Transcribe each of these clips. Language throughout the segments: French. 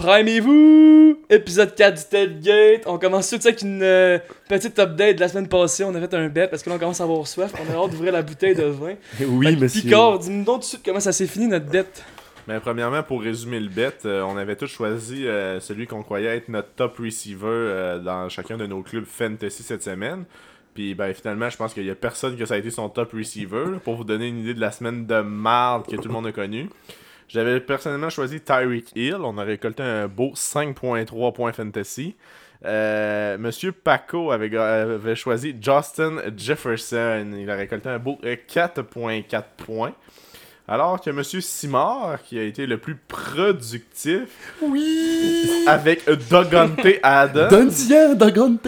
Primez-vous! Épisode 4 du Tailgate. On commence tout de suite avec une euh, petite update de la semaine passée. On a fait un bet parce que là on commence à avoir soif. On a hâte d'ouvrir la bouteille de vin. Oui, Fait monsieur. Picard, dis-nous donc tout de suite comment ça s'est fini notre bet. Mais premièrement, pour résumer le bet, euh, on avait tous choisi euh, celui qu'on croyait être notre top receiver euh, dans chacun de nos clubs fantasy cette semaine. Puis ben finalement, je pense qu'il y a personne que ça a été son top receiver. là, pour vous donner une idée de la semaine de marde que tout le monde a connue. J'avais personnellement choisi Tyreek Hill. On a récolté un beau 5.3 points fantasy. Euh, Monsieur Paco avait, avait choisi Justin Jefferson. Il a récolté un beau euh, 4.4 points. Alors que Monsieur Simard, qui a été le plus productif, Oui! avec Dogante Adam, Donne-y Dagante!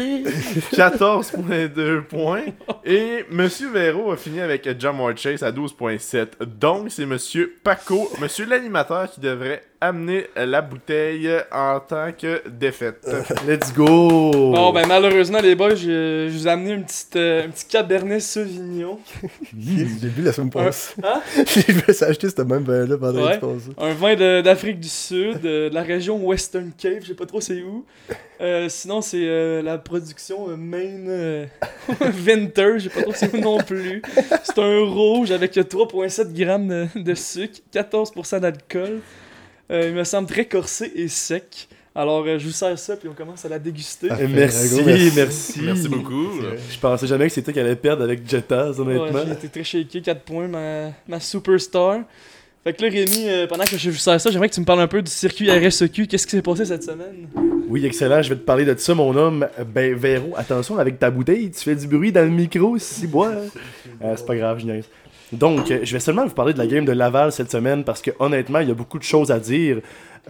14.2 points. Et Monsieur Véro a fini avec Jamar Chase à 12.7. Donc, c'est Monsieur Paco, Monsieur l'animateur, qui devrait amener la bouteille en tant que défaite. Let's go! Bon, ben malheureusement, les boys, je, je vous ai amené une petite, euh, un petit Cabernet Sauvignon. J'ai vu la semaine passée. Hein? J'ai vu ça acheter ce même vin-là pendant Ouais. que tu passais. Un vin d'Afrique du Sud, euh, de la région Western Cape, je sais pas trop c'est où. Euh, sinon, c'est euh, la production euh, euh, Winter, je sais pas trop c'est où non plus. C'est un rouge avec 3,7 grammes de, de sucre, 14% d'alcool. Euh, il me semble très corsé et sec. Alors, euh, je vous sers ça, puis on commence à la déguster. Merci, merci. merci. Merci beaucoup. Je pensais jamais que c'était qu'elle allait perdre avec Jettas, honnêtement. Ouais, été très shaké, 4 points, ma, ma superstar. Fait que là, Rémi, euh, pendant que je vous sers ça, j'aimerais que tu me parles un peu du circuit RSEQ. Qu'est-ce qui s'est passé cette semaine? Oui, excellent. Je vais te parler de ça, mon homme. Ben, Véro, attention avec ta bouteille. Tu fais du bruit dans le micro si bois. Euh, c'est pas grave, je niaise. Donc, euh, je vais seulement vous parler de la game de Laval cette semaine parce que, honnêtement, il y a beaucoup de choses à dire.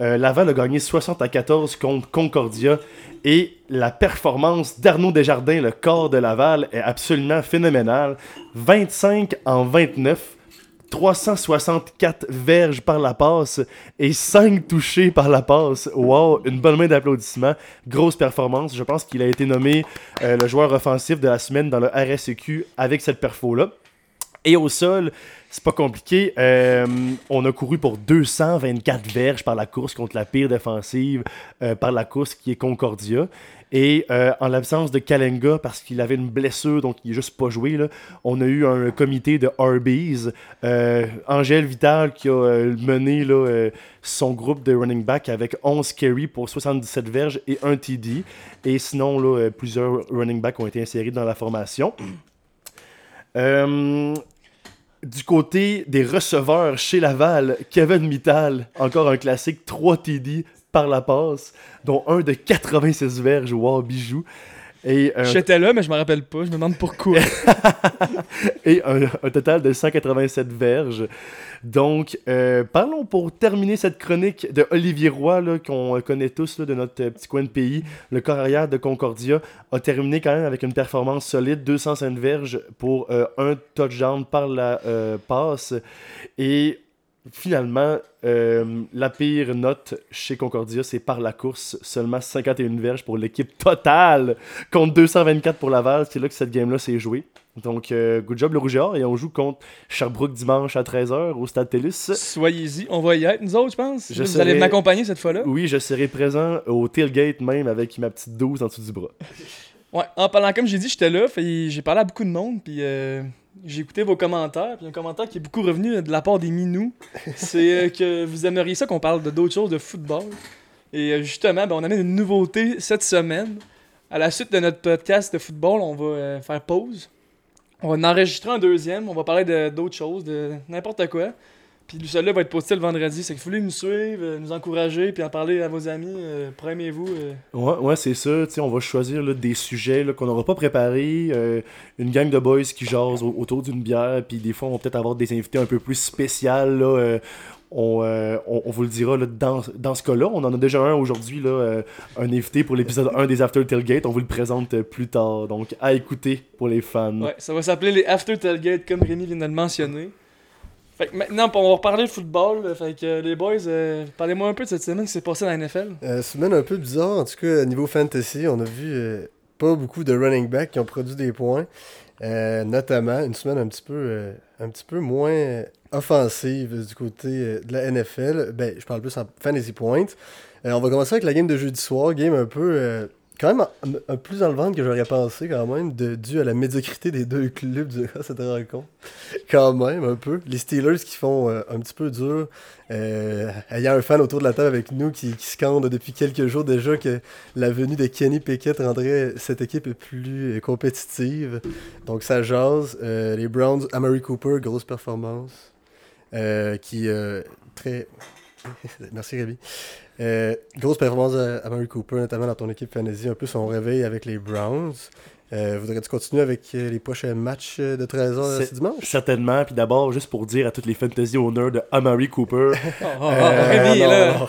Euh, Laval a gagné 60 à 14 contre Concordia et la performance d'Arnaud Desjardins, le corps de Laval, est absolument phénoménale. 25 en 29. 364 verges par la passe et 5 touchés par la passe. Wow, une bonne main d'applaudissements. Grosse performance. Je pense qu'il a été nommé euh, le joueur offensif de la semaine dans le RSEQ avec cette perfo-là. Et au sol, c'est pas compliqué. Euh, on a couru pour 224 verges par la course contre la pire défensive euh, par la course qui est Concordia. Et euh, en l'absence de Kalenga, parce qu'il avait une blessure, donc il n'est juste pas joué, on a eu un comité de RBs. Angèle Vital qui a mené son groupe de running back avec 11 carries pour 77 verges et un TD. Et sinon, plusieurs running backs ont été insérés dans la formation. du côté des receveurs chez Laval, Kevin Mittal, encore un classique, 3 TD par la passe, dont un de 86 verges, wow, bijou. Et un, J'étais là, mais je me rappelle pas. Je me demande pourquoi. et un, un total de 187 verges. Donc, euh, parlons pour terminer cette chronique de Olivier Roy, qu'on connaît tous là, de notre euh, petit coin de pays. Le corps arrière de Concordia a terminé quand même avec une performance solide, 205 verges pour euh, un touchdown par la euh, passe. Et finalement, euh, la pire note chez Concordia, c'est par la course, seulement 51 verges pour l'équipe totale contre 224 pour Laval. C'est là que cette game-là s'est jouée. Donc, euh, good job le Rouge et Or. Et on joue contre Sherbrooke dimanche à 13h au Stade TELUS. Soyez-y. On va y être, nous autres, je pense. Je vous allez m'accompagner cette fois-là. Oui, je serai présent au tailgate même avec ma petite dose en dessous du bras. Ouais, en parlant, comme j'ai dit, j'étais là. J'ai parlé à beaucoup de monde. Puis euh, j'ai écouté vos commentaires. Puis un commentaire qui est beaucoup revenu de la part des minous. c'est euh, que vous aimeriez ça qu'on parle de d'autres choses de football. Et euh, justement, ben, on amène une nouveauté cette semaine. À la suite de notre podcast de football, on va euh, faire pause. On va en enregistrer un deuxième. On va parler de d'autres choses, de n'importe quoi. Puis celui-là va être posté le vendredi. C'est que vous voulez nous suivre, euh, nous encourager, puis en parler à vos amis. Euh, Prenez-vous. euh, Ouais, ouais c'est ça. On va choisir là, des sujets qu'on n'aura pas préparés. euh, une gang de boys qui jasent au- autour d'une bière. Puis des fois, on va peut-être avoir des invités un peu plus spéciales. Là, on, euh, on, on vous le dira là, dans, dans ce cas-là. On en a déjà un aujourd'hui, euh, un invité pour l'épisode 1 des After Tailgate. On vous le présente plus tard. Donc, à écouter pour les fans. Ouais, ça va s'appeler les After Tailgate, comme Rémi vient de le mentionner. Fait que maintenant, on va reparler de football. Fait que euh, les boys, euh, parlez-moi un peu de cette semaine qui s'est passée dans la NFL. Euh, semaine un peu bizarre, en tout cas, niveau fantasy, on a vu pas beaucoup de running backs qui ont produit des points. Notamment une semaine un petit peu, un petit peu moins offensive du côté de la NFL. Ben, je parle plus en fantasy point. On va commencer avec la game de jeudi soir, game un peu quand même un, plus dans le ventre que j'aurais pensé quand même, de, dû à la médiocrité des deux clubs durant cette rencontre. quand même, un peu. Les Steelers qui font euh, un petit peu dur. Euh, Il y a un fan autour de la table avec nous qui, qui scande depuis quelques jours déjà que la venue de Kenny Pickett rendrait cette équipe plus compétitive. Donc ça jase. Euh, les Browns, Amari Cooper, grosse performance. Euh, qui très. Merci Rémi. Euh, grosse performance à Amari Cooper, notamment dans ton équipe fantasy. Un peu son réveil avec les Browns. Euh, Voudrais-tu continuer avec euh, les prochains matchs de 13h C'est- ce dimanche? Certainement. Puis d'abord, juste pour dire à toutes les fantasy owners de Amari Cooper, Oh, oh, oh, Euh, non, là.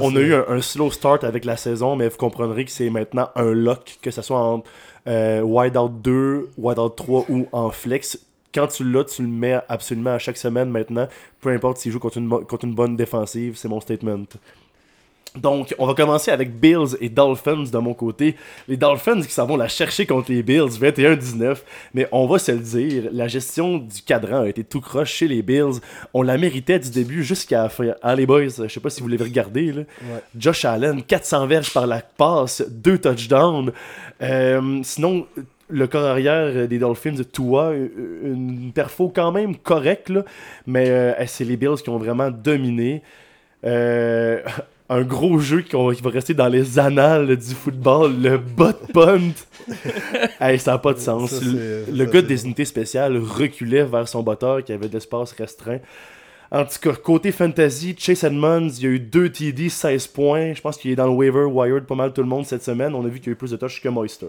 on, a eu un, un slow start avec la saison, mais vous comprendrez que c'est maintenant un lock, que ce soit en euh, wide out 2, wide out 3 ou en flex. Quand tu l'as, tu le mets absolument à chaque semaine maintenant, peu importe s'il joue contre une, bo- contre une bonne défensive, c'est mon statement. Donc, on va commencer avec Bills et Dolphins de mon côté. Les Dolphins qui s'en vont la chercher contre les Bills, 21-19. Mais on va se le dire, la gestion du cadran a été tout croche chez les Bills. On la méritait du début jusqu'à la fin. Les boys, je sais pas si vous l'avez regardé. Là. Ouais. Josh Allen, 400 verges par la passe, 2 touchdowns. Euh, sinon, le corps arrière des Dolphins, Tua, une perfo quand même correcte, mais euh, c'est les Bills qui ont vraiment dominé. Euh, un gros jeu qui, va rester dans les annales du football, le bot punt. hey, ça n'a pas de sens. Ça, le gars des unités spéciales reculait vers son botteur qui avait de l'espace restreint. En tout cas, côté fantasy, Chase Edmonds, il y a eu 2 TD, 16 points. Je pense qu'il est dans le waiver wired pas mal tout le monde cette semaine. On a vu qu'il y a eu plus de touches que Moister.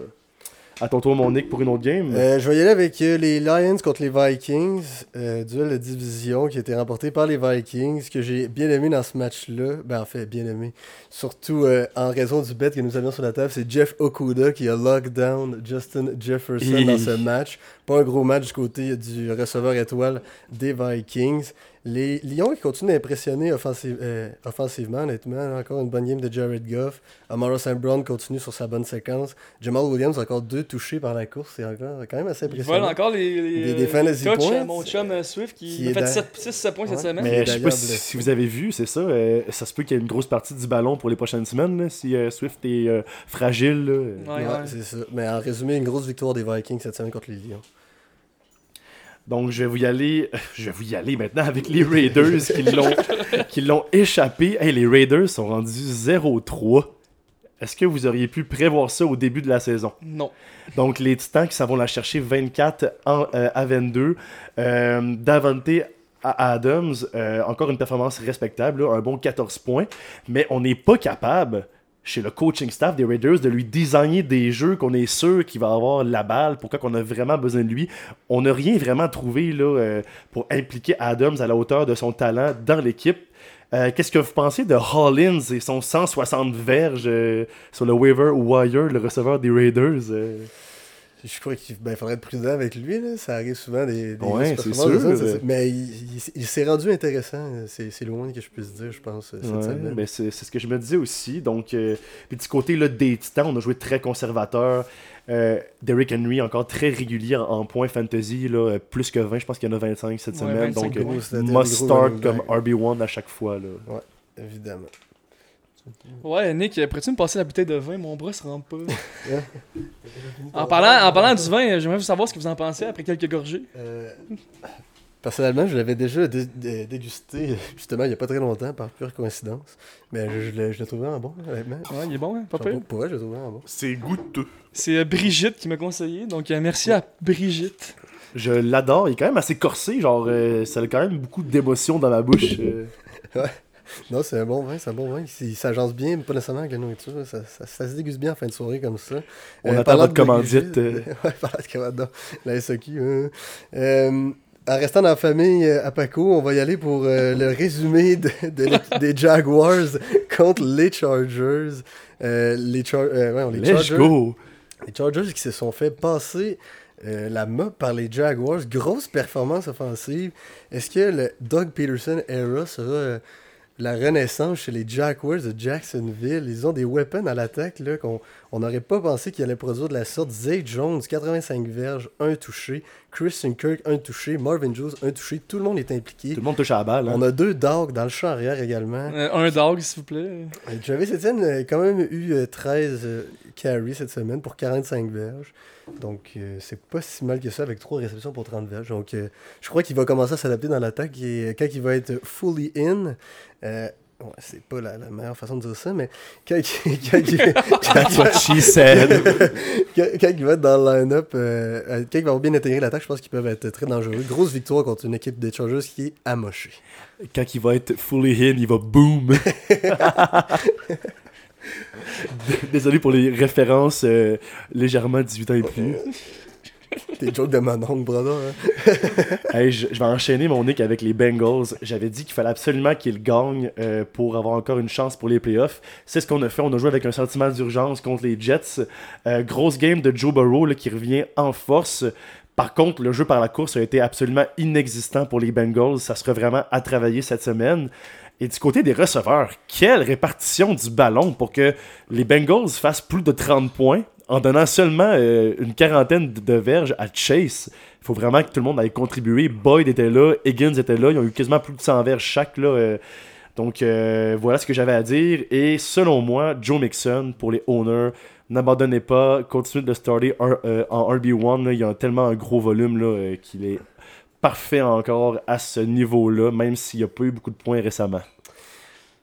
À ton tour, mon Nick, pour une autre game. Euh, je vais y aller avec euh, les Lions contre les Vikings. Euh, duel de division qui a été remporté par les Vikings. Ce que j'ai bien aimé dans ce match-là, ben en fait, bien aimé, surtout euh, en raison du bet que nous avions sur la table, c'est Jeff Okuda qui a locked down Justin Jefferson dans ce match. Pas un gros match du côté du receveur étoile des Vikings. Les Lions qui continuent d'impressionner offensive- euh, offensivement, honnêtement. Encore une bonne game de Jared Goff. Amara St. Brown continue sur sa bonne séquence. Jamal Williams encore deux touchés par la course. C'est encore quand même assez impressionnant. volent encore les, les, Des- des euh, fantasy points. mon chum euh, Swift qui, Qui a fait dans- 6 points cette semaine. Mais je sais pas si, si vous avez vu, c'est ça. euh, ça se peut qu'il y ait une grosse partie du ballon pour les prochaines semaines. là, si euh, Swift est euh, fragile. là. Ouais, Ouais, ouais. c'est ça. Mais en résumé, une grosse victoire des Vikings cette semaine contre les Lions. Donc je vais vous y aller. Je vais vous y aller maintenant avec les Raiders qui l'ont qui l'ont échappé. Hey, les Raiders sont rendus 0-3. Est-ce que vous auriez pu prévoir ça au début de la saison? Non. Donc, les Titans qui s'en vont la chercher 24 en- euh, à 22. Euh, Davante à Adams, euh, encore une performance respectable, là, un bon 14 points. Mais on n'est pas capable, chez le coaching staff des Raiders, de lui designer des jeux qu'on est sûr qu'il va avoir la balle, pourquoi qu'on a vraiment besoin de lui. On n'a rien vraiment trouvé euh, pour impliquer Adams à la hauteur de son talent dans l'équipe. Euh, Qu'est-ce que vous pensez de Hollins et son 160 verges euh, sur le waiver wire, le receveur des Raiders? Je crois qu'il ben, faudrait être prudent avec lui. Là. Ça arrive souvent des, des Ouais, c'est sûr. Mais il, il- il s'est rendu intéressant. C'est le moins que je puisse dire, je pense, cette Ouais, semaine. ben c'est ce que je me disais aussi. Donc, euh, puis du côté là, des Titans, on a joué très conservateur. Euh, Derrick Henry, encore très régulier en, points fantasy, là, euh, plus que 20. Je pense qu'il y en a 25 cette Ouais, semaine. 25 donc, euh, gros, must start comme backs. RB1 à chaque fois. Là. Évidemment. Ouais, Nick, pourrais-tu me passer la bouteille de vin? Mon bras se rend pas. en, parlant, en parlant du vin, j'aimerais savoir ce que vous en pensez après quelques gorgées. Euh, personnellement, je l'avais déjà dé- dé- dégusté, justement, il n'y a pas très longtemps, par pure coïncidence. Mais je, je l'ai je l'ai trouvé vraiment bon, honnêtement. Ouais, il est bon, hein, pas Pour, pire. pour vrai, je l'ai trouvé vraiment bon. C'est goûteux. C'est euh, Brigitte qui m'a conseillé, donc euh, merci à Brigitte. Je l'adore. Il est quand même assez corsé. Genre, euh, ça a quand même beaucoup d'émotions dans ma bouche. euh. Non, c'est un bon vin, c'est un bon vin. Il s'agence bien, mais pas nécessairement avec la nourriture. Ça, ça- ça se déguste bien en fin de soirée comme ça. On Euh, attend votre de commandite. euh. ouais, parlant de commandite, non, la SOQ. hein. Euh, en restant dans la famille euh, à Paco, on va y aller pour le résumé de- de l'équipe des Jaguars contre les Chargers. Les, Char- ouais, on- les Let's Chargers. go. Les Chargers qui se sont fait passer euh, la mop par les Jaguars. Grosse performance offensive. Est-ce que le Doug Peterson era sera la renaissance chez les Jaguars de Jacksonville. Ils ont des weapons à l'attaque là, qu'on on n'aurait pas pensé qu'ils allaient produire de la sorte. Zay Jones, 85 verges, un touché. Christian Kirk, un touché. Marvin Jones, un touché. Tout le monde est impliqué. Tout le monde touche à la balle. hein. On a deux dogs dans le champ arrière également. Euh, un dog, s'il vous plaît. Euh, Travis Etienne a quand même eu euh, 13 euh, carries cette semaine pour 45 verges. Donc, euh, c'est pas si mal que ça avec 3 réceptions pour 30 verges. Donc, euh, je crois qu'il va commencer à s'adapter dans l'attaque. Et euh, quand il va être fully in, euh, ouais, c'est pas la, la meilleure façon de dire ça, mais quand, il- quand il- quand That's what she said. quand, quand il va être dans le line-up, quand il va bien intégré l'attaque, je pense qu'ils peuvent être très dangereux. Grosse victoire contre une équipe des Chargers qui est amochée. Quand il va être fully in, il va boom. Désolé pour les références euh, légèrement 18 ans et plus. T'es joke de mon oncle, brother. hein. Hey, je, je vais enchaîner mon nick avec les Bengals. J'avais dit qu'il fallait absolument qu'ils gagnent euh, pour avoir encore une chance pour les playoffs. C'est ce qu'on a fait. On a joué avec un sentiment d'urgence contre les Jets. Euh, grosse game de Joe Burrow là, qui revient en force. Par contre, le jeu par la course a été absolument inexistant pour les Bengals. Ça sera vraiment à travailler cette semaine. Et du côté des receveurs, quelle répartition du ballon pour que les Bengals fassent plus de 30 points en donnant seulement euh, une quarantaine de verges à Chase? Il faut vraiment que tout le monde aille contribuer. Boyd était là, Higgins était là, ils ont eu quasiment plus de 100 verges chaque. Là, euh. donc euh, voilà ce que j'avais à dire. Et selon moi, Joe Mixon pour les owners, n'abandonnez pas, continuez de le starter en, euh, en RB1. là. il y a tellement un gros volume qu'il est parfait encore à ce niveau-là, même s'il n'y a pas eu beaucoup de points récemment.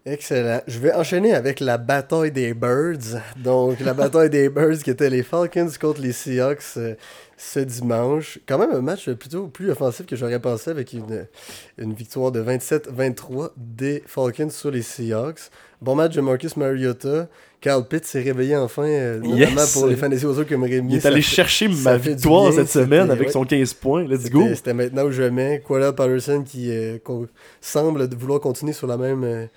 Excellent. Je vais enchaîner avec la bataille des Birds. Donc, la bataille des Birds qui était les Falcons contre les Seahawks euh, ce dimanche. Quand même un match plutôt plus offensif que j'aurais pensé avec une, une victoire de 27-23 des Falcons sur les Seahawks. Bon match de Marcus Mariota. Carl Pitt s'est réveillé enfin, euh, Yes! notamment pour les fantasy oiseaux comme Rémi. Il est allé fait- chercher ma victoire bien, cette semaine avec ouais. son 15 points. Let's go! C'était maintenant ou jamais. Quella Patterson qui euh, semble vouloir continuer sur la même,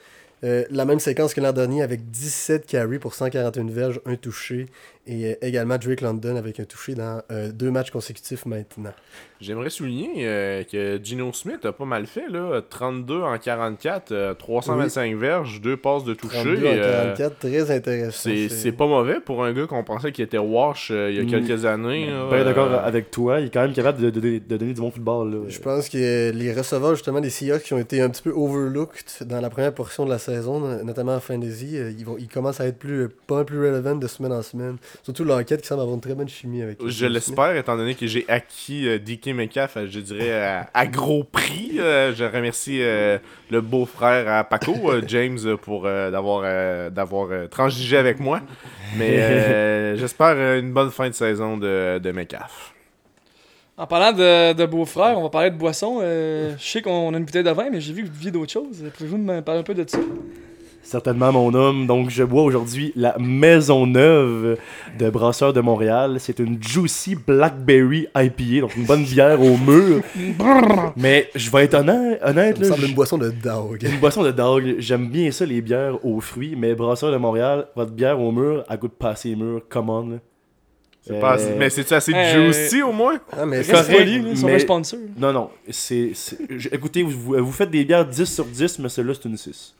euh, la même séquence que l'an dernier avec 17 carries pour 141 verges, un touché. Et euh, également Drake London avec un touché dans euh, deux matchs consécutifs maintenant. J'aimerais souligner euh, que Gino Smith a pas mal fait, là. 32 en 44, euh, 325 verges, deux passes de toucher. 32 en euh, 44, très intéressant. c'est c'est pas mauvais pour un gars qu'on pensait qu'il était wash euh, il y a Mm. quelques années. là. Pas d'accord Euh, avec toi, il est quand même capable de, de- de- de donner du bon football. Là. Je pense que euh, les receveurs justement des Seahawks qui ont été un petit peu overlooked dans la première portion de la saison, no- notamment en fantasy, euh, ils, vont, ils commencent à être plus, euh, pas plus relevant de semaine en semaine. Surtout l'enquête qui semble avoir une très bonne chimie avec. Je l'espère, étant donné que j'ai acquis euh, DK Metcalf, euh, je dirais, à, à gros prix. Euh, je remercie euh, le beau-frère à Paco, euh, James, pour euh, d'avoir euh, d'avoir euh, transigé avec moi. Mais euh, j'espère euh, une bonne fin de saison de, de Metcalf. En parlant de, de beau-frère, on va parler de boisson. Euh, je sais qu'on a une bouteille de vin, mais j'ai vu que vous deviez d'autres choses. Pouvez-vous me parler un peu de ça? Certainement mon homme. Donc je bois aujourd'hui la Maison Neuve de Brasseur de Montréal. C'est une Juicy Blackberry IPA, donc une bonne bière au mur. Mais je vais être honnête, honnête Ça me là, semble une boisson de dog. une boisson de dog. J'aime bien ça, les bières aux fruits. Mais Brasseur de Montréal, votre bière au mur, elle goûte pas assez mur. Come on. là. C'est Euh, pas assez- Mais c'est-tu assez euh, juicy au moins? Ah, mais poli, ils sont mais- un sponsor. Non, non. C'est, c'est- Écoutez, vous, vous faites des bières 10 sur 10, mais celle-là, c'est une 6.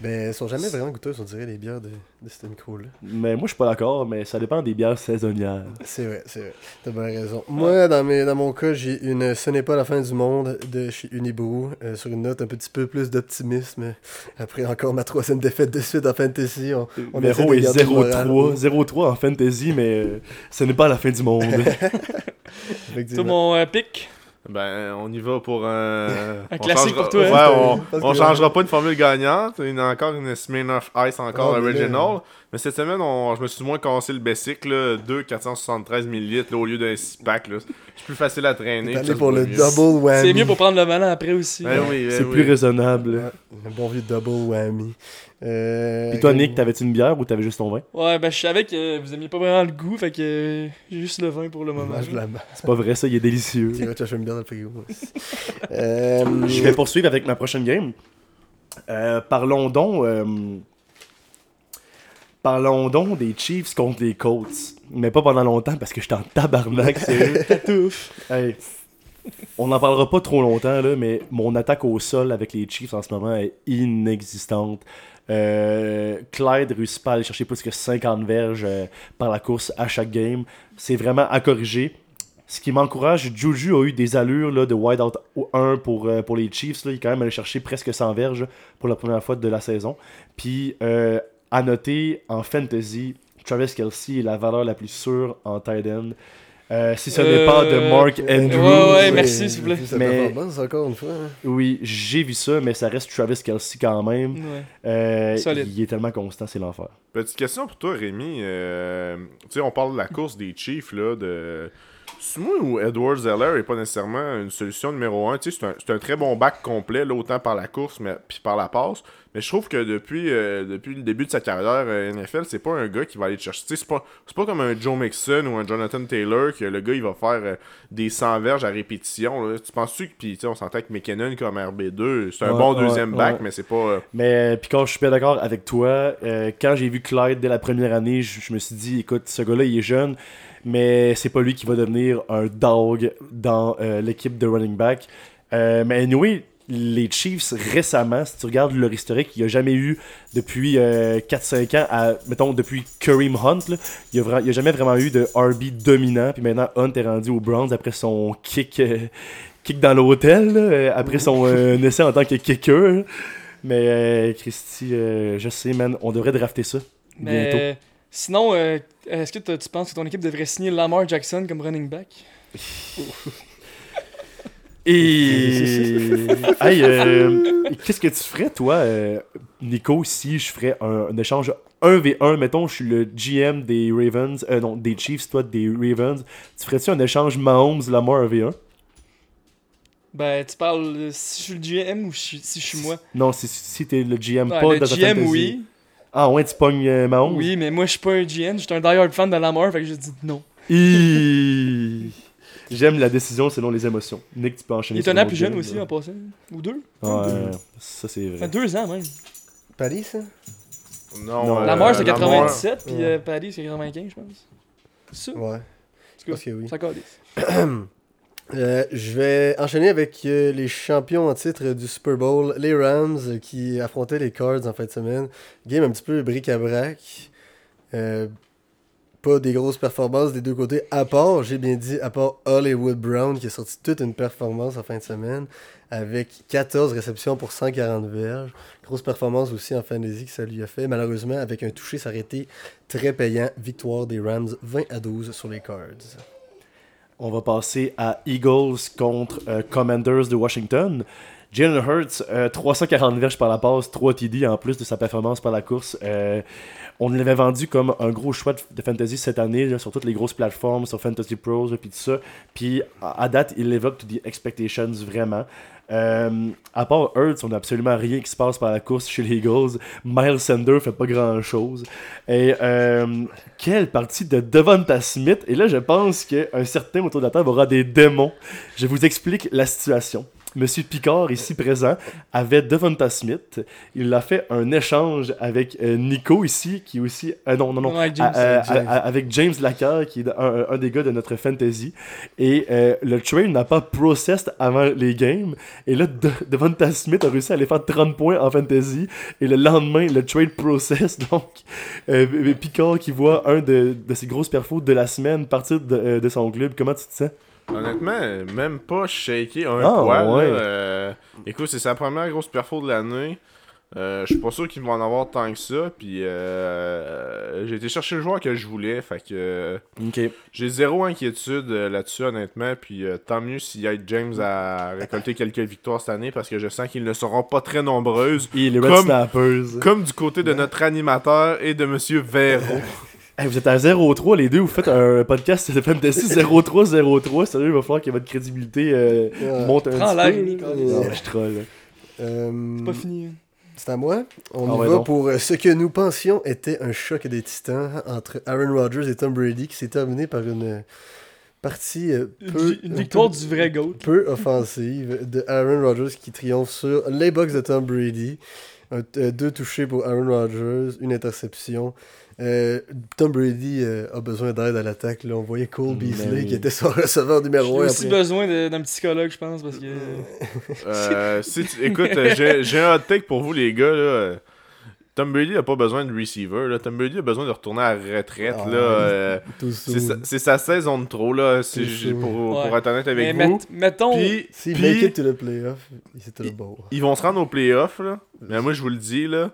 Ben, elles sont jamais vraiment goûteuses, on dirait, les bières de, de ce micro-là. Mais moi, je suis pas d'accord, mais ça dépend des bières saisonnières. C'est vrai, c'est vrai. T'as bien raison. Moi, dans, mes, dans mon cas, j'ai une Ce n'est pas la fin du monde de chez Unibrew, euh, sur une note un petit peu plus d'optimisme. Après encore ma troisième défaite de suite en fantasy, on, on Véro est garder le moral. 0-3, 0-3 en fantasy, mais euh, ce n'est pas la fin du monde. Tout mon euh, pic. Ben, on y va pour un. Un on classique changera- pour toi, hein? Ouais, on, changera pas une formule gagnante. Il y a encore une Smirnoff Ice, encore Oh, là- original. Mais cette semaine, on- je me suis moins cassé le basic, là. 2 473 ml au lieu d'un 6 pack. là. C'est plus facile à traîner. Pour le mieux. double whammy. C'est mieux pour prendre le volant après aussi. Ben oui, ben c'est oui. plus raisonnable. Ouais, un bon vieux double whammy. Euh, Puis toi, Nick, t'avais-tu une bière ou t'avais juste ton vin? Ouais, ben je savais que vous aimiez pas vraiment le goût, fait que euh, j'ai juste le vin pour le moment. C'est pas vrai, ça, il est délicieux. Tu vas chercher une bière dans le frigo. aussi. Euh, Je vais poursuivre avec ma prochaine game. Euh, parlons donc. Parlons donc des Chiefs contre les Colts. Mais pas pendant longtemps parce que j'étais en tabarnak, sérieux. Tatouf. Hey, on n'en parlera pas trop longtemps, là, mais mon attaque au sol avec les Chiefs en ce moment est inexistante. Euh, Clyde réussit pas à aller chercher plus que 50 verges euh, par la course à chaque game. C'est vraiment à corriger. Ce qui m'encourage, Juju a eu des allures là, de wide out 1 pour, euh, pour les Chiefs. Là. Il est quand même allé chercher presque 100 verges pour la première fois de la saison. Puis, euh, à noter, en fantasy, Travis Kelsey est la valeur la plus sûre en tight end. Euh, si ce n'est pas de Euh, Mark Andrews. ouais, merci, s'il vous plaît. Mais- encore une fois. hein. Oui, j'ai vu ça, mais ça reste Travis Kelsey quand même. Ouais. Euh, il est tellement constant, c'est l'enfer. Petite question pour toi, Rémi. Euh, tu sais, on parle de la course des Chiefs, là, de... Moi ou Edward Zeller est pas nécessairement une solution numéro un. Tu sais, c'est un, un très bon bac complet, là, autant par la course mais puis par la passe. Mais je trouve que depuis, euh, depuis le début de sa carrière euh, NFL, c'est pas un gars qui va aller te chercher. C'est pas, pas comme un Joe Mixon ou un Jonathan Taylor que le gars il va faire euh, des 100 verges à répétition. là. Tu penses-tu que, puis on s'entend que McKinnon comme RB2, c'est un Ouais, bon ouais, deuxième ouais. mais c'est pas. Mais puis quand je suis bien d'accord avec toi, quand j'ai vu Clyde dès la première année, je me suis dit, écoute, ce gars-là, il est jeune, mais c'est pas lui qui va devenir un dog dans euh, l'équipe de running back. Euh, mais anyway, les Chiefs, récemment, si tu regardes leur historique, il n'y a jamais eu, depuis euh, 4-5 ans, à, mettons, depuis Kareem Hunt, là, il n'y a, vra- il y a jamais vraiment eu de RB dominant. Puis maintenant, Hunt est rendu aux Browns après son kick, euh, kick dans l'hôtel, là, après son euh, essai en tant que kicker. là. Mais euh, Christy, euh, je sais, man, on devrait drafter ça bientôt. Sinon, euh, est-ce que tu penses que ton équipe devrait signer Lamar Jackson comme running back? Et. hey, euh, qu'est-ce que tu ferais, toi, euh, Nico, si je ferais un, un échange 1v1, mettons, je suis le GM des Ravens, euh, non, des Chiefs, toi, des Ravens, tu ferais-tu un échange Mahomes-Lamar 1v1 Ben, tu parles si je suis le GM ou si je suis moi? Non, si, si t'es le GM, Ouais, pas Le dans ta GM, fantasy. oui. Ah ouais, tu pognes euh, Mahomes? Oui, mais moi, je suis pas un GM, je suis un die-hard fan de Lamar, fait que je dis non. J'aime la décision selon les émotions. Nick, tu peux enchaîner. Il est un an plus jeune aussi là. en passant. Ou deux? Ouais, ça c'est vrai. Enfin, deux ans même. Paris, ça? Non, Non, euh, Lamar, c'est Lamar- 97, puis Ouais. euh, Paris, c'est 95, je pense. C'est ça? Ouais. Pense que oui. Ça. Euh, je vais enchaîner avec euh, les champions en titre du Super Bowl, les Rams, euh, qui affrontaient les Cards en fin de semaine. Game un petit peu bric-à-brac. Pas des grosses performances des deux côtés, à part, j'ai bien dit, à part Hollywood Brown, qui a sorti toute une performance en fin de semaine, avec 14 réceptions pour 140 verges. Grosse performance aussi en fantasy que ça lui a fait. Malheureusement, avec un aurait été très payant. Victoire des Rams 20 à 12 sur les Cards. On va passer à Eagles contre euh, Commanders de Washington. Jalen Hurts, euh, 340 verges par la passe, 3 TD en plus de sa performance par la course. Euh, on l'avait vendu comme un gros choix de, fantasy cette année sur toutes les grosses plateformes, sur Fantasy Pros et tout ça. Puis à, à date, il live up to the expectations vraiment. Euh, à part Hurts, on n'a absolument rien qui se passe par la course chez les Eagles. Miles Sanders fait pas grand chose. Et euh, quelle partie de Devonta Smith? Et là, je pense qu'un certain autour de la table aura des démons. Je vous explique la situation. Monsieur Picard, ici présent, avait Devonta Smith. Il a fait un échange avec euh, Nico, ici, qui est aussi. euh, non, non, non. Ouais, James. à- à- James. à- avec James Lacker, qui est un, un des gars de notre fantasy. Et euh, le trade n'a pas processed avant les games. Et là, De- Devonta Smith a réussi à aller faire 30 points en fantasy. Et le lendemain, le trade process. Donc, euh, Picard qui voit un de, de ses grosses perfos de la semaine partir de, euh, de son club. Comment tu te sens? Honnêtement, même pas shaké un Ah, poil. là. ouais. Euh, écoute, c'est sa première grosse perfo de l'année. Euh, je suis pas sûr qu'il va en avoir tant que ça. Puis euh, j'ai été chercher le joueur que je voulais. Fait que j'ai zéro inquiétude là-dessus, honnêtement. Puis euh, tant mieux s'il y a James à récolter quelques victoires cette année. Parce que je sens qu'ils ne seront pas très nombreuses. Les Red Comme-. Comme du côté de notre animateur et de Monsieur Véro. Hey, vous êtes à 0-3, les deux, vous faites un podcast de Fantasy 0-3-0-3. Sérieux, il va falloir que votre crédibilité euh, Ouais. monte un Prends petit peu. Non, je troll. Euh, Pas fini. hein. C'est à moi. On Ah y ouais, va pour euh, ce que nous pensions était un choc des titans entre Aaron Rodgers et Tom Brady qui s'est terminé par une partie Une, peu, vi- une victoire peu- du vrai GOAT. peu offensive de Aaron Rodgers qui triomphe sur les Bucks de Tom Brady. Un- deux touchés pour Aaron Rodgers, une interception. Euh, Tom Brady euh, a besoin d'aide à l'attaque. là. On voyait Cole Mais Beasley oui. qui était son receveur J'ai numéro 1 aussi après. besoin de- d'un psychologue, je pense, parce que. Euh, si tu- écoute, j'ai j'ai un hot take pour vous, les gars. Là. Tom Brady a pas besoin de receiver. Là. Tom Brady a besoin de retourner à la retraite. Ah, là. Euh, c'est sa, saison de trop, là, si j'ai- pour, Ouais. être honnête Mais avec met- vous. mettons. Puis, make it to the playoff, c'est tout le beau. ils vont se rendre aux playoffs. Là. Mais moi, je vous le dis, là,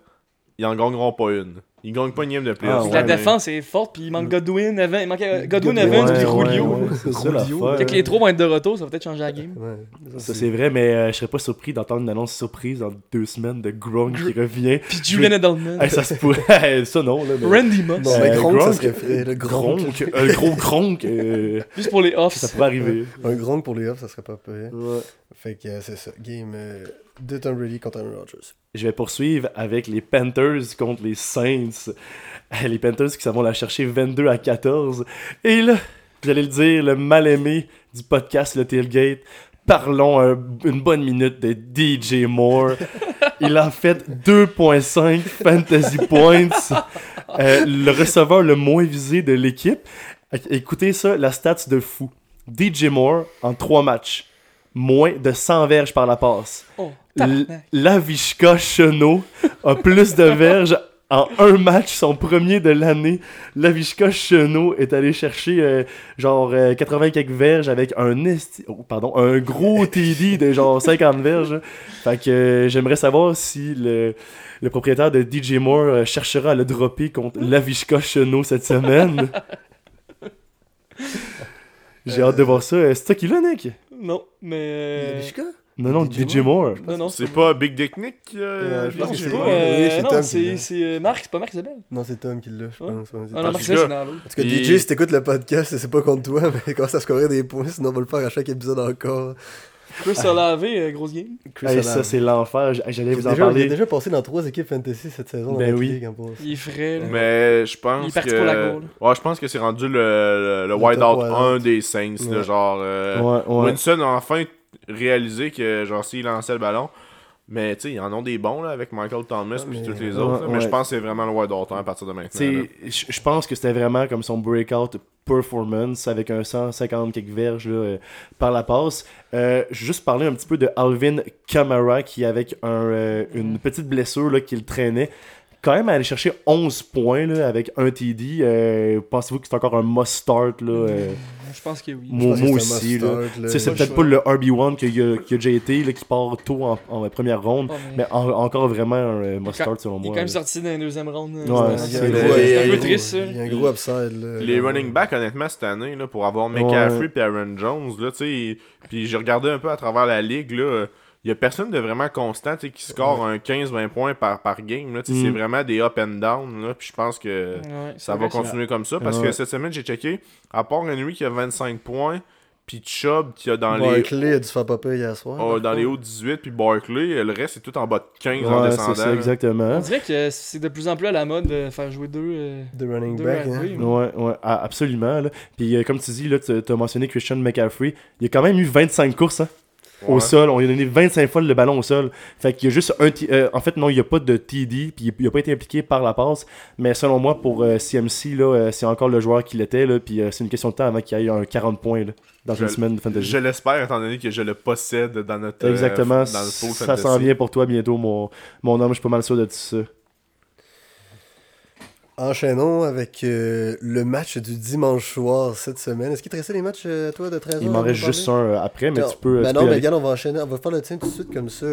ils en gagneront pas une. Ils gagnent pas une game de playoffs. Ah, la défense est forte, puis il manque Godwin, Evans, il manquait Godwin, Ouais, Evans, ouais, puis ouais, Julio. ouais, c'est ça Julio. l'affaire. Fait que les trois vont être de retour, ça va peut-être changer la game. Ouais. Ça c'est vrai, mais euh, je serais pas surpris d'entendre une annonce surprise en deux semaines de Gronk qui revient. Puis Julian Edelman. Hey, ça se pourrait. ça non, là. mais- Randy Moss. Non, mais Euh, Gronk, ça Gronk, serait frais. Le Gronk. Gronk, un gros Gronk, euh, Juste pour les offs. ça pourrait arriver. Un Gronk pour les offs, ça serait pas pire. Ouais. Fait que euh, c'est ça. Game euh, de Tom Brady contre Aaron Rodgers. Je vais poursuivre avec les Panthers contre les Saints. Euh, Les Panthers qui s'en vont la chercher 22 à 14. Et là, j'allais le dire, le mal-aimé du podcast Le Tailgate. Parlons un- une bonne minute de DJ Moore. Il a fait 2.5 fantasy points. Le receveur le moins visé de l'équipe. Écoutez ça, la stats de fou. DJ Moore, en 3 matchs, moins de 100 verges par la passe. Oh. Lavishka Chenot a plus de verges en un match, son premier de l'année. Lavishka Chenot est allé chercher euh, genre euh, 80 quelques verges avec un esti- oh, pardon, un gros TD de genre 50 verges. Fait que euh, j'aimerais savoir si le, le propriétaire de DJ Moore euh, cherchera à le dropper contre Lavishka Chenot cette semaine. J'ai hâte de voir ça. C'est toi qui l'as, Nick? Non, mais. euh? Non, non, DJ DJ Moore. Non, non, C'est pas Big Dick Nick euh, Ouais, je pense que c'est pas. euh, non, qui c'est euh, Marc, c'est pas Marc Isabelle. Non, c'est Tom qui l'a, je Ouais. pense. Ah non. Marc c'est dans l'autre. Parce que Et- DJ, si t'écoutes le podcast, c'est pas contre toi, mais quand ça scorer des points, sinon on va le faire à chaque épisode encore. Chris a lavé, euh, grosse game. Chris Hey, ça, c'est l'enfer. J'allais vous en déjà, Il est parler. déjà passé dans trois équipes fantasy cette saison. Ben oui. ligue, en. Il est frais, là. Mais je pense Il est parti que. pour la goal. Ouais, je pense que c'est rendu le, le, le Le wide top out wide 1 out. des Saints. là, Ouais. genre. euh, Ouais, ouais. Winston a enfin réalisé que, genre, s'il lançait le ballon. Mais, tu sais, ils en ont des bons, là, avec Michael Thomas mais- tous les Ouais, autres. là, Mais ouais. je pense que c'est vraiment le out 1 à partir de maintenant. Tu là. sais, je pense que c'était vraiment comme son breakout performance avec un 150 quelques verges là, euh, par la passe. Euh, je vais juste parler un petit peu de Alvin Kamara qui, avec un, euh, une petite blessure là, qui le traînait, quand même aller chercher 11 points là, avec un TD. Euh, Pensez-vous que c'est encore un must-start là, euh, Je pense que oui. Moi, moi c'est aussi. peut-être pas le RB1 qui a, qui a déjà été, là, qui part tôt en, en première ronde, Oh, mais mais en- encore vraiment un euh, must-start selon Il est moi. quand même sorti dans la deuxième ronde. Ouais, euh, Il y c'est a un peu- triste, ça. Il y a un gros upside. Là, Les running backs, honnêtement, cette année, là, pour avoir McCaffrey et Aaron Jones, là, tu sais, puis j'ai regardé un peu à travers la ligue, là, il y a personne de vraiment constant, qui score un 15-20 points par, par game, sais, Mm. c'est vraiment des up and down, là, puis je pense que Ouais, ça c'est va continuer comme ça, parce Ouais. que cette semaine, j'ai checké, à part Henry qui a 25 points, puis Chubb qui a dans les... Barkley a dû faire popper hier soir. oh, dans les hauts 18, puis Barkley, le reste, c'est tout en bas de 15 en Ouais, descendant. c'est ça, exactement. On dirait que c'est de plus en plus à la mode de faire jouer deux. euh, De running deux back. hein. Ouais, ouais, absolument. Là. Puis euh, comme tu dis, là, tu as mentionné Christian McCaffrey. Il a quand même eu 25 courses hein, au sol. On lui a donné 25 fois le ballon au sol. Fait qu'il y a juste un... Euh, en fait, non, il n'y a pas de TD. Puis il n'a pas été impliqué par la passe. Mais selon moi, pour euh, CMC, là, euh, c'est encore le joueur qu'il était. Là, puis euh, c'est une question de temps avant qu'il y ait un 40 points là, dans Je- une semaine de fantasy. Je l'espère, étant donné que je le possède dans notre... euh, Exactement. dans ça s'en vient pour toi bientôt, mon, mon homme. Je suis pas mal sûr de tout ça. Enchaînons avec euh, le match du dimanche soir cette semaine. Est-ce qu'il te restait les matchs, euh, toi, de 13 Il m'en reste juste un euh, après, mais tu peux... Ben tu non, peux mais regarde, on va enchaîner. On va faire le tien tout de suite comme ça.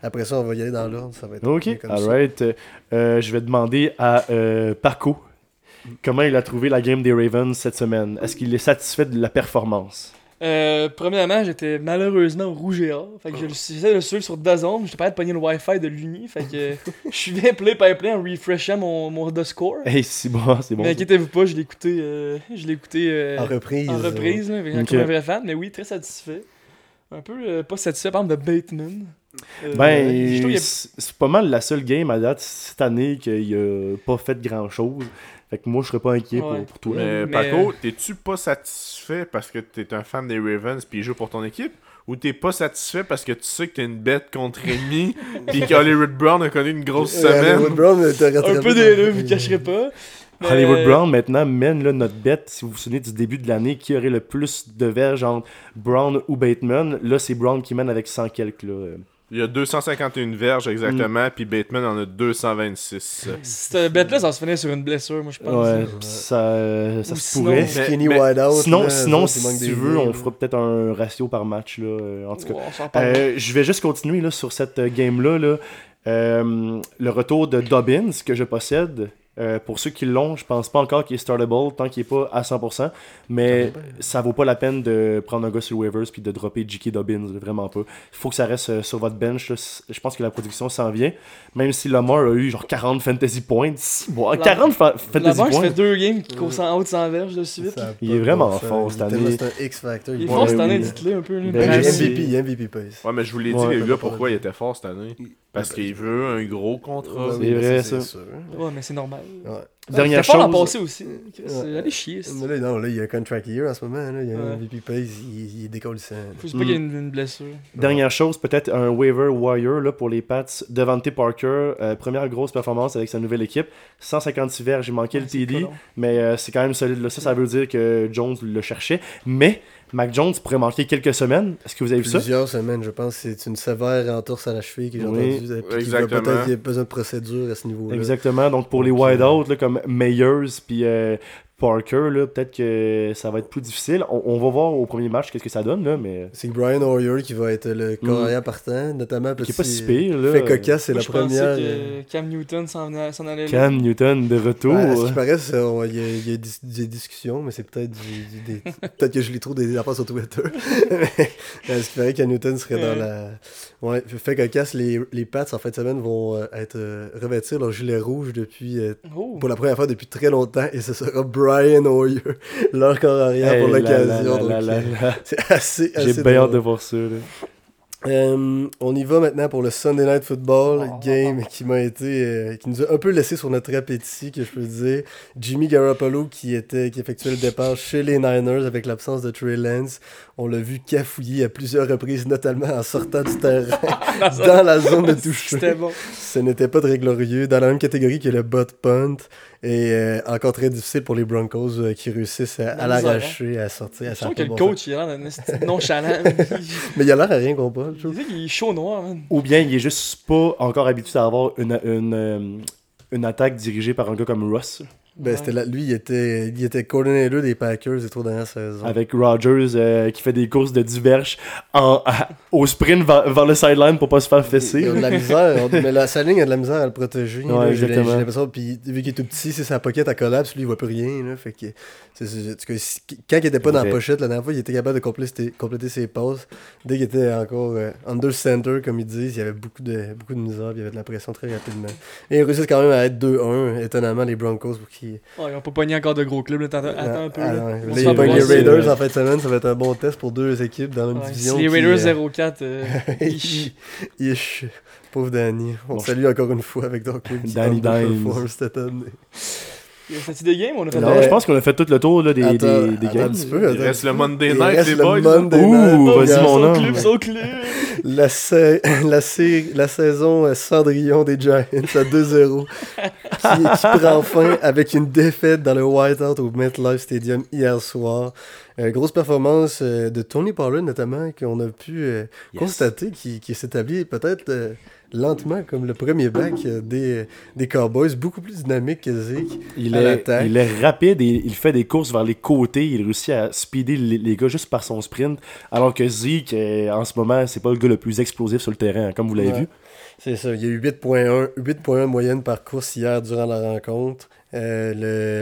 Après ça, on va y aller dans l'ordre. Ça va être Ok, alright. Je vais demander à Paco comment il a trouvé la game des Ravens cette semaine. Est-ce qu'il est satisfait de la performance? Euh, premièrement, j'étais malheureusement au rouge et or. Fait que je le suivais de le suivre sur DAZN. J'étais pas de pogner le Wi-Fi de l'Uni. Fait que je suivais play by play en refreshant mon, mon The Score. Hey, c'est bon, c'est bon. Mais inquiétez-vous pas, je l'ai écouté, euh, je l'ai écouté euh, En reprise. en reprise, là, avec- Ok. comme un vrai fan. Mais oui, très satisfait. Un peu euh, pas satisfait par exemple de Bateman. Euh, Ben, a- c'est pas mal la seule game à date cette année qu'il a pas fait grand chose. Fait que moi, je serais pas inquiet pour, Ouais. pour toi. Mais, Mais, Paco, euh, t'es-tu pas satisfait parce que t'es un fan des Ravens puis il joue pour ton équipe? Ou t'es pas satisfait parce que tu sais que t'as une bête contre Rémi puis qu'Hollywood Brown a connu une grosse Euh, semaine? Hollywood Brown était un peu des deux, vous le cacherez pas. Mais- Hollywood Brown maintenant mène là, notre bête, si vous vous souvenez du début de l'année, qui aurait le plus de verges entre Brown ou Bateman. Là, c'est Brown qui mène avec 100 quelques. Là. Il y a 251 verges exactement, puis Bateman en a 226. Cette bête-là, ça se finit sur une blessure, moi, je pense. Ouais, ça, ça Ou se sinon- pourrait. Skinny Mais- wide out. Sinon, là, sinon si tu veux, on fera peut-être un ratio par match. Là, euh, en tout cas. Euh, je vais juste continuer là, sur cette euh, game-là. là. Euh, le retour de Dobbins que je possède. Euh, pour ceux qui l'ont, je pense pas encore qu'il est startable tant qu'il est pas à 100%. Mais ça vaut pas la peine de prendre un gars sur waivers puis de dropper J.K. Dobbins. Vraiment pas. Il faut que ça reste euh, sur votre bench. là. Je pense que la production s'en vient. Même si Lamar a eu genre 40 fantasy points. Bon, La- 40 fa- La fantasy ça points. fait deux games qui courent en haut de 100 verges de suite. Il est vraiment fort cette année. C'est un X-Factor. Il est fort cette année, dites-le un peu. Ben, MVP, MVP pace. Ouais, mais je vous l'ai dit, les gars, pourquoi il était fort cette année? Parce qu'il veut un gros contrat. C'est oui, vrai, c'est ça. sûr. Ouais, mais c'est normal. Ouais. Dernière C'était fort l'an chose. passé aussi. C'est allé chier. là, non, là, il y a un contract year en ce moment. Là. Il y a un. MVP pace, il, il est décollissant. Faut juste pas qu'il y ait une, une blessure. Dernière chose, peut-être un waiver wire là, pour les Pats. Devante Parker, euh, première grosse performance avec sa nouvelle équipe. 156 verges, j'ai manqué Ouais, le TD, pas mais euh, c'est quand même solide. Là. Ça, ça veut dire que Jones le cherchait. Mais Mac Jones pourrait manquer quelques semaines. Est-ce que vous avez vu ça? Plusieurs semaines, je pense. C'est une sévère entorse à la cheville que j'ai Oui, entendue. Peut-être a besoin de procédure à ce niveau-là. Exactement. Donc pour les Donc, wide-out là, comme Meyers puis euh, Parker, là, peut-être que ça va être plus difficile. On, on va voir au premier match qu'est-ce que ça donne, là, mais C'est Brian Hoyer qui va être le corps arrière partant, notamment qui petit. est pas si pire. Là. Fait cocasse, c'est la je pensais première. que Cam Newton s'en venait- s'en allait là. Cam Newton de retour. Ouais, à ce qui paraît, on- il y a, il y a dis- des discussions, mais c'est peut-être du- du- des- peut-être que je les trouve des affaires sur Twitter. Mais à ce qui paraît que Newton serait dans la. Ouais, fait cocasse, les, les Pats en fin de semaine vont euh, être euh, revêtir leur gilet rouge depuis euh, Oh. pour la première fois depuis très longtemps et ce sera Brian Hoyer, leur corps arrière pour Hey, l'occasion. C'est assez, J'ai assez bien hâte drôle. de voir ça. là. Euh, on y va maintenant pour le Sunday Night Football Oh. game qui m'a été euh, qui nous a un peu laissé sur notre appétit que je peux dire. Jimmy Garoppolo qui était qui effectuait le départ chez les Niners avec l'absence de Trey Lance. On l'a vu cafouiller à plusieurs reprises, notamment en sortant du terrain dans la zone de touche. Bon. Ce n'était pas très glorieux. Dans la même catégorie que le bot punt. Et euh, encore très difficile pour les Broncos euh, qui réussissent à, misère, l'arracher, à sortir. À Je trouve que le bon coach, il a l'air d'un esti nonchalant. Mais il a l'air à rien comprendre. je Il qu'il est chaud noir, man. Ou bien il est juste pas encore habitué à avoir une, une, euh, une attaque dirigée par un gars comme Russ. Ben, Ouais. là, lui, il était, il était coordinator des Packers les trois dernières saisons. Avec Rodgers euh, qui fait des courses de Duberge en, à- au sprint vers, vers le sideline pour pas se faire Il fesser. a de la misère, mais la, sa ligne a de la misère à le protéger. Ouais, j'ai l'impression, puis vu qu'il est tout petit, c'est sa pocket à collapse, lui il voit plus rien. Là, fait que, en tout cas, si- quand il était pas dans la pochette, la dernière fois, il était capable de compléter, compléter ses passes. Dès qu'il était encore euh, under center, comme ils disent, il y avait beaucoup de, beaucoup de misère, puis il y avait de la pression très rapidement. Et ils réussissent quand même à être 2-1, étonnamment, les Broncos, pour Oh, ils ont pas pogné encore de gros clubs, là. Attends, attends un peu. Ah, là. ouais. On les c'est- Raiders en fin de semaine, ça va être un bon test pour deux équipes dans la même Ouais, division. Si les qui, Raiders euh, 04, euh, ish. Ish. Pauvre Danny. On Bon, salue encore une fois avec Doc qui Danny cette année. C'est-tu des games? On a fait Non, je pense qu'on a fait tout le tour là, des, Attends, des, des attends games. un petit peu, Il reste le. Monday Il night, reste les le boys. Monday Ouh, Night. vas-y, mon Son homme. club, son club. La, sa- la, sa- la saison Cendrillon des Giants à 2-0 qui, qui prend fin avec une défaite dans le Whiteout au MetLife Stadium hier soir. Euh, grosse performance euh, de Tony Pollard notamment qu'on a pu euh, Yes. constater qui, qui s'établit peut-être euh, lentement comme le premier back euh, des, des Cowboys, beaucoup plus dynamique que Zeke. Il à est, l'attaque. il est rapide et il fait des courses vers les côtés. Il réussit à speeder les, les gars juste par son sprint. Alors que Zeke, euh, en ce moment, c'est pas le gars le plus explosif sur le terrain, hein, comme vous l'avez Ouais. vu. C'est ça, il y a eu 8.1 8.1 moyenne par course hier durant la rencontre. Euh,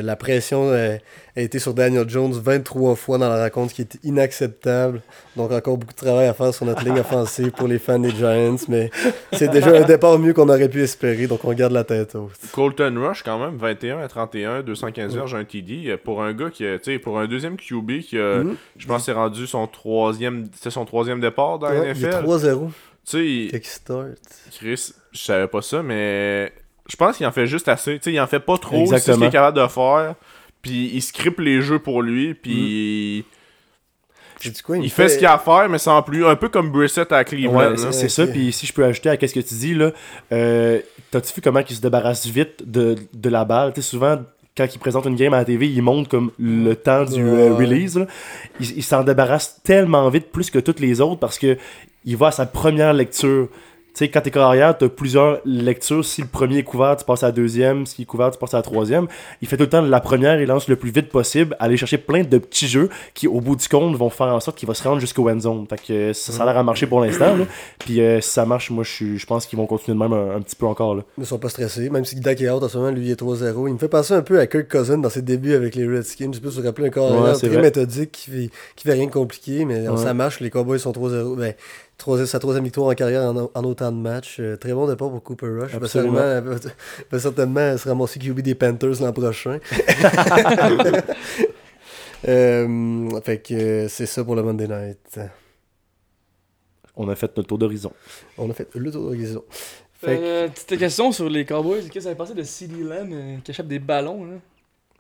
le- la pression euh, a été sur Daniel Jones 23 fois dans la rencontre, ce qui est inacceptable. Donc encore beaucoup de travail à faire sur notre ligne offensive pour les fans des Giants, mais c'est déjà un départ mieux qu'on aurait pu espérer, donc on garde la tête haute. Colton Rush, quand même, 21 à 31, 215 verges, un TD. Euh, Pour un gars qui, a- tu sais, pour un deuxième QB qui, Mhm. je pense, c'est rendu son troisième, c'est son troisième départ dans la Ouais, il est NFL. 3-0. Tu sais, Kickstart. Chris, je savais pas ça, mais je pense qu'il en fait juste assez. Tu sais, il en fait pas trop, c'est ce qu'il est capable de faire. Puis il script les jeux pour lui, puis J'ai dit quoi, il, fait... ce qu'il a à faire, mais sans plus. Un peu comme Brissett à Cleveland. Ouais, c'est ça. Puis si je peux ajouter à ce que tu dis, là, euh, t'as-tu vu comment il se débarrasse vite de, de la balle? Tu sais, souvent, quand il présente une game à la TV, il montre comme le temps du euh, release. là. Il, il s'en débarrasse tellement vite, plus que toutes les autres, parce que il va à sa première lecture. Tu sais, quand t'es carrière, t'as plusieurs lectures. Si le premier est couvert, tu passes à la deuxième. S'il est couvert, tu passes à la troisième. Il fait tout le temps la première, il lance le plus vite possible, aller chercher plein de petits jeux qui, au bout du compte, vont faire en sorte qu'il va se rendre jusqu'au end zone. Fait que euh, ça, ça a l'air à marcher pour l'instant. Puis euh, si ça marche, moi, je pense qu'ils vont continuer de même un, un petit peu encore. Là. Ils sont pas stressés, même si Dak est out en ce moment, lui il est 3-0. Il me fait penser un peu à Kirk Cousin dans ses débuts avec les Redskins. Je sais pas si vous vous rappelez un corps Ouais, arrière très vrai. méthodique qui fait, qui fait rien de compliqué, mais Ouais. ça marche. Les Cowboys sont 3-0. Ben, sa troisième victoire en carrière en, en autant de matchs. Euh, très bon départ pour Cooper Rush. Va Absolument. certainement, va certainement se ramasser QB des Panthers l'an prochain. Euh, fait que c'est ça pour le Monday Night. On a fait notre tour d'horizon. On a fait le tour d'horizon. Fait que- Euh, petite question sur les Cowboys. Qu'est-ce que ça avait passé de CD Lamb euh, qui échappe des ballons là?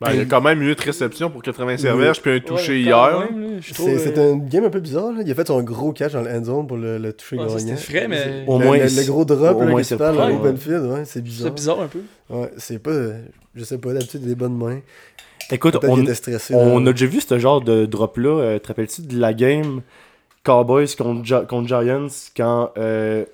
Ben, il y a quand même eu 8 réceptions pour 80 verges, puis un touché Ouais, hier. C'est euh, c'est un game un peu bizarre. Là. Il a fait son gros catch dans le end zone pour le, le toucher Ouais, ça, gagnant. frais, mais- Au le, moins, le, le gros drop au là, moins, c'est ouais, c'est C'est bizarre. bizarre un peu. Ouais, c'est pas. Je sais pas, d'habitude, il a des bonnes mains. Écoute, on, stressé. on a déjà vu ce genre de drop-là. Euh, te rappelles-tu de la game Cowboys contre, Gi- contre Giants quand euh,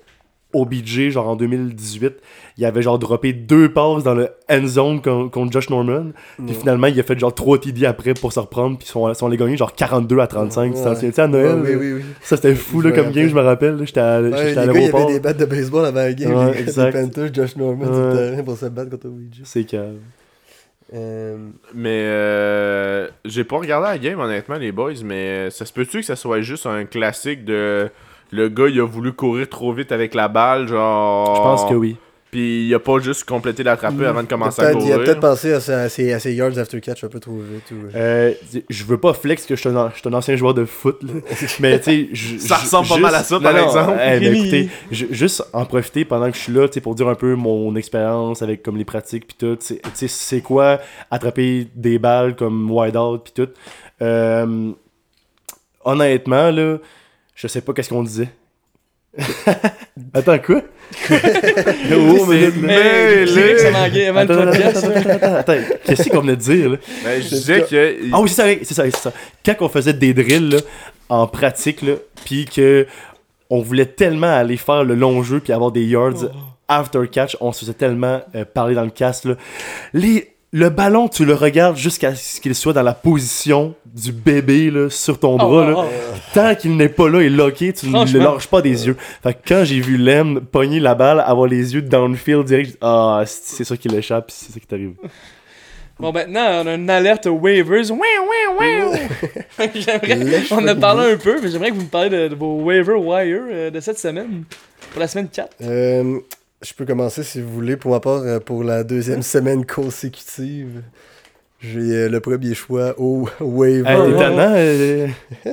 OBJ, genre en 2018, il avait genre droppé deux passes dans le end zone con- contre Josh Norman. Puis Ouais. finalement, il a fait genre 3 TD après pour se reprendre. Puis ils sont, sont allés gagner genre 42 à 35. Tu t'en Ouais. souviens-tu à Noël? Ouais, oui, oui, oui. Ça, c'était fou là, me comme game, je me rappelle. là. J'étais à, Ouais, j'étais à les gars, il y l'aéroport. avait des battes de baseball avant la game. Ouais, les- exact. Les Panthers, Josh Norman le terrain pour se battre contre Ouija. C'est calme. Euh, Mais euh, j'ai pas regardé la game, honnêtement, les boys, mais ça se peut-tu que ça soit juste un classique de. Le gars, il a voulu courir trop vite avec la balle, genre. Je pense que oui. Puis il a pas juste complété l'attraper avant de commencer à peut-être- il a courir. peut-être pensé à, ses, à ses yards after catch un peu trop vite. Ou... Euh, je veux pas flex que je suis un, je suis un ancien joueur de foot, là. mais tu sais, Ça ressemble pas mal à ça, par Non, exemple. eh, ben, écoutez, ju- juste en profiter pendant que je suis là, tu sais, pour dire un peu mon expérience avec comme les pratiques puis tout. Tu sais, c'est quoi attraper des balles comme wide out puis tout. Euh, honnêtement là, je sais pas qu'est-ce qu'on disait. Attends quoi? Oh, mais- Mais mêlé. Avant Attends, attends, podcast. attends, attends, attends, attends. Qu'est-ce qu'on venait de dire là? Ben, je disais que. ah oui, c'est ça, c'est ça, c'est ça. Quand on faisait des drills là, en pratique, là, puis que on voulait tellement aller faire le long jeu puis avoir des yards Oh. after catch, on se faisait tellement euh, parler dans le casque. Là. Les, le ballon, tu le regardes jusqu'à ce qu'il soit dans la position du bébé là, sur ton bras. Oh, là. oh, oh. Tant qu'il n'est pas là et locké, tu ne le lâches pas des yeux. Fait que quand j'ai vu Lem pogner la balle, avoir les yeux downfield direct, ah, c'est ça qui l'échappe, c'est ça qui t'arrive. Bon, maintenant, on a une alerte waivers. Ouin, ouin, ouin. J'aimerais- Lèche on a pas parlé un peu, mais j'aimerais que vous me parliez de, de vos waiver wire euh, de cette semaine. Pour la semaine 4. Euh, je peux commencer si vous voulez. Pour ma part, euh, pour la deuxième semaine consécutive, j'ai euh, le premier choix au waiver. Tannant, euh,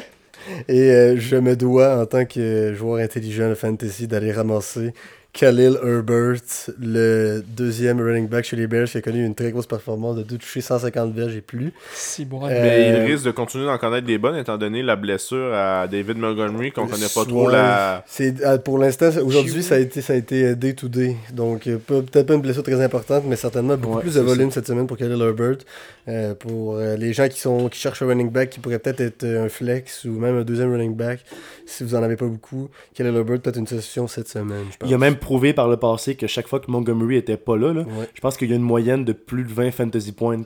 Et euh, je me dois, en tant que joueur intelligent de fantasy, d'aller ramasser Khalil Herbert, le deuxième running back chez les Bears, qui a connu une très grosse performance de deux touchés 150 verges et plus. Si bon. Euh, Mais il risque de continuer d'en connaître des bonnes étant donné la blessure à David Montgomery qu'on connaît pas trop la. C'est euh, pour l'instant aujourd'hui ça a été ça a été day to day donc euh, pas- peut-être pas une blessure très importante mais certainement beaucoup Ouais, plus de volume cette semaine pour Khalil Herbert Euh, pour euh, les gens qui sont qui cherchent un running back qui pourrait peut-être être un flex ou même un deuxième running back si vous en avez pas beaucoup Khalil Herbert peut-être une session cette semaine je pense. Il a même prouvé par le passé que chaque fois que Montgomery était pas là, là Ouais. je pense qu'il y a une moyenne de plus de 20 fantasy points.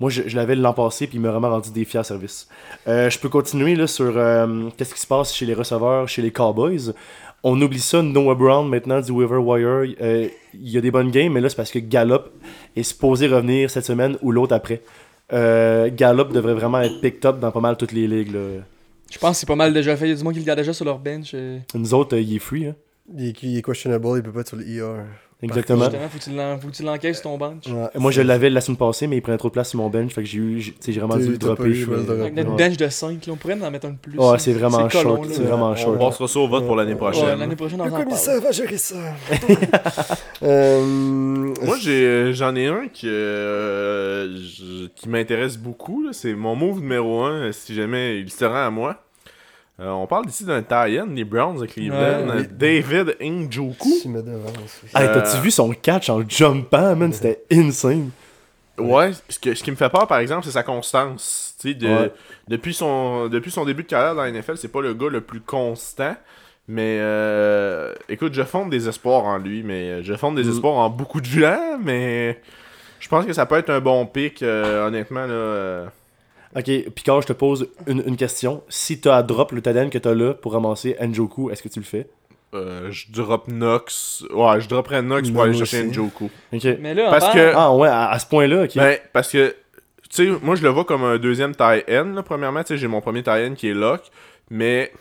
Moi, je, je l'avais l'an passé, puis il m'a vraiment rendu des fiers services. Euh, je peux continuer là, sur euh, qu'est-ce qui se passe chez les receveurs, chez les Cowboys? On oublie ça, Noah Brown maintenant du Waiver Wire. Euh, il y a des bonnes games, mais là, c'est parce que Gallup est supposé revenir cette semaine ou l'autre après. Euh, Gallup devrait vraiment être picked up dans pas mal toutes les ligues. là. Je pense que c'est pas mal déjà fait. Il y a du monde qui le garde déjà sur leur bench. euh. Nous autres, euh, il est free. Hein. Il, est, il est questionable il peut pas être sur le ER Exactement. Justement, faut que tu l'encaisses sur ton bench. Ouais, Moi, je l'avais la semaine passée, mais il prenait trop de place sur mon bench. Fait que j'ai eu, j'ai vraiment dû le dropper. eu notre Ouais. bench de 5, là, on pourrait en mettre un de plus. Ouais, c'est vraiment short. C'est vraiment short. On passera ça au vote pour l'année Ouais, prochaine. l'année prochaine, on Le en parle. commissaire va gérer ça. Euh, Moi, j'ai, j'en ai un qui, euh, qui m'intéresse beaucoup. C'est mon move numéro 1, si jamais il se rend à moi. Euh, on parle ici d'un tie-in des Browns de Cleveland, Ouais. euh, David Njoku. Tu me devances. oui. Hey, Euh, t'as-tu vu son catch en jumpant, man? C'était insane. Ouais, ce, que- ce qui me fait peur, par exemple, c'est sa constance. De- Ouais. depuis, son, depuis son début de carrière dans la NFL, c'est pas le gars le plus constant. Mais euh, écoute, je fonde des espoirs en lui, mais je fonde des Mm. espoirs en beaucoup de gens, mais je pense que ça peut être un bon pick, euh, honnêtement. Là, euh. Ok, Picard, je te pose une, une question. Si t'as à drop le talent que t'as là pour ramasser Njoku, est-ce que tu le fais? Euh, je drop Nox. Ouais, je dropperais Nox pour aller aussi. chercher Njoku. Ok. Mais là, Parce que- Ah ouais, à, à ce point-là, ok. Ben, parce que, tu sais, moi je le vois comme un deuxième tie N, là, premièrement. Tu sais, j'ai mon premier tie N qui est Lock. Mais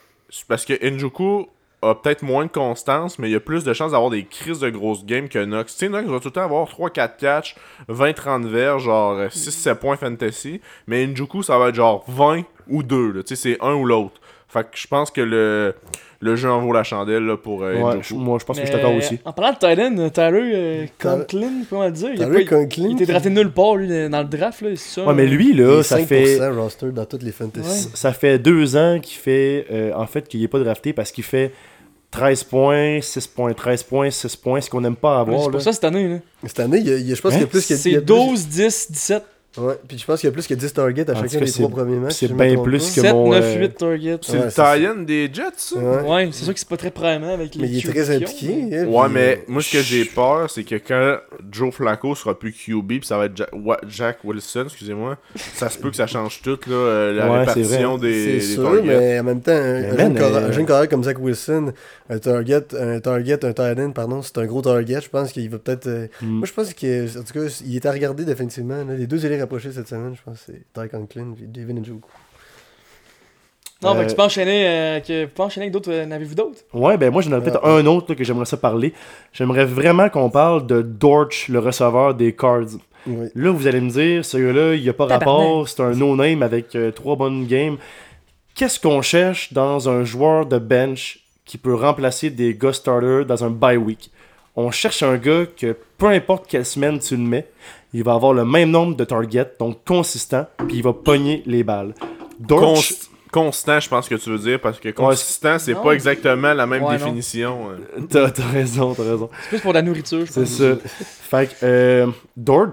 parce que Njoku a peut-être moins de constance, mais il y a plus de chances d'avoir des crises de grosses games que Nox. Tu sais, Nox va tout le temps avoir 3-4 catchs, 20-30 verges, genre 6-7 points fantasy. Mais Njoku, ça va être genre 20 ou 2. là. Tu sais, c'est un ou l'autre. Fait que je pense que le, le jeu en vaut la chandelle là, pour euh, Ouais, moi, je pense que je suis d'accord aussi. En parlant de Titan, Tyler euh, Conklin, comment le dire, il, a Tyler pas- Conklin, il était drafté nulle part lui, dans le draft, là, c'est ça? Ouais, mais lui, là, ça 5% fait, roster dans toutes les fantasy. ça fait deux ans qu'il fait, euh, en fait, qu'il est pas drafté parce qu'il fait 13 points, 6 points, 13 points, 6 points, ce qu'on n'aime pas avoir. C'est là. pour ça cette année, là. Cette année, il y a- il y a- je pense Hein? qu'il y a plus que C'est a plus- 12, 10, 17, Ouais, puis je pense qu'il y a plus que 10 targets à En chacun des c'est- trois premiers matchs. c'est bien plus que 7, mon, 9, euh, 8 targets. C'est Ouais, le tie-in des Jets, ça? Ouais. Ouais, c'est sûr que c'est pas très primant avec les Mais il est très impliqué. mais- hein, Ouais, puis, mais euh, moi, ce que j'ai peur, c'est que quand Joe Flacco sera plus QB, puis ça va être Jack Wilson, excusez-moi, ça se peut que ça change tout, là, euh, la Ouais, c'est répartition vrai. des, C'est des sûr, targets. mais en même temps, un, jeune, euh, comme Zach Wilson, un target, un target, un end, pardon, c'est un gros target. Je pense qu'il va peut-être. euh, Mm. Moi, je pense qu'il en tout cas, il est à regarder définitivement. là. Les deux élèves cette semaine, je pense, c'est Ty Conklin et David Njoku. Non, Euh, tu peux enchaîner, euh, que, tu peux enchaîner avec d'autres. euh, N'avez-vous d'autres? Ouais, ben moi j'en ai peut-être Ouais. un autre là, que j'aimerais ça parler. J'aimerais vraiment qu'on parle de Dortch, le receveur des Cards. Oui. Là, vous allez me dire, ce gars-là, il n'y a pas Tabarnak. rapport, c'est un no-name avec euh, trois bonnes games. Qu'est-ce qu'on cherche dans un joueur de bench qui peut remplacer des gars starters dans un bye week? On cherche un gars que peu importe quelle semaine tu le mets, il va avoir le même nombre de targets, donc consistant, puis il va pogner les balles. Const- constant, je pense que tu veux dire, parce que consistant, c'est Non. pas exactement la même Ouais, définition. euh. t'as t'as raison, t'as raison. C'est plus pour la nourriture, je C'est pense. ça. fait que euh,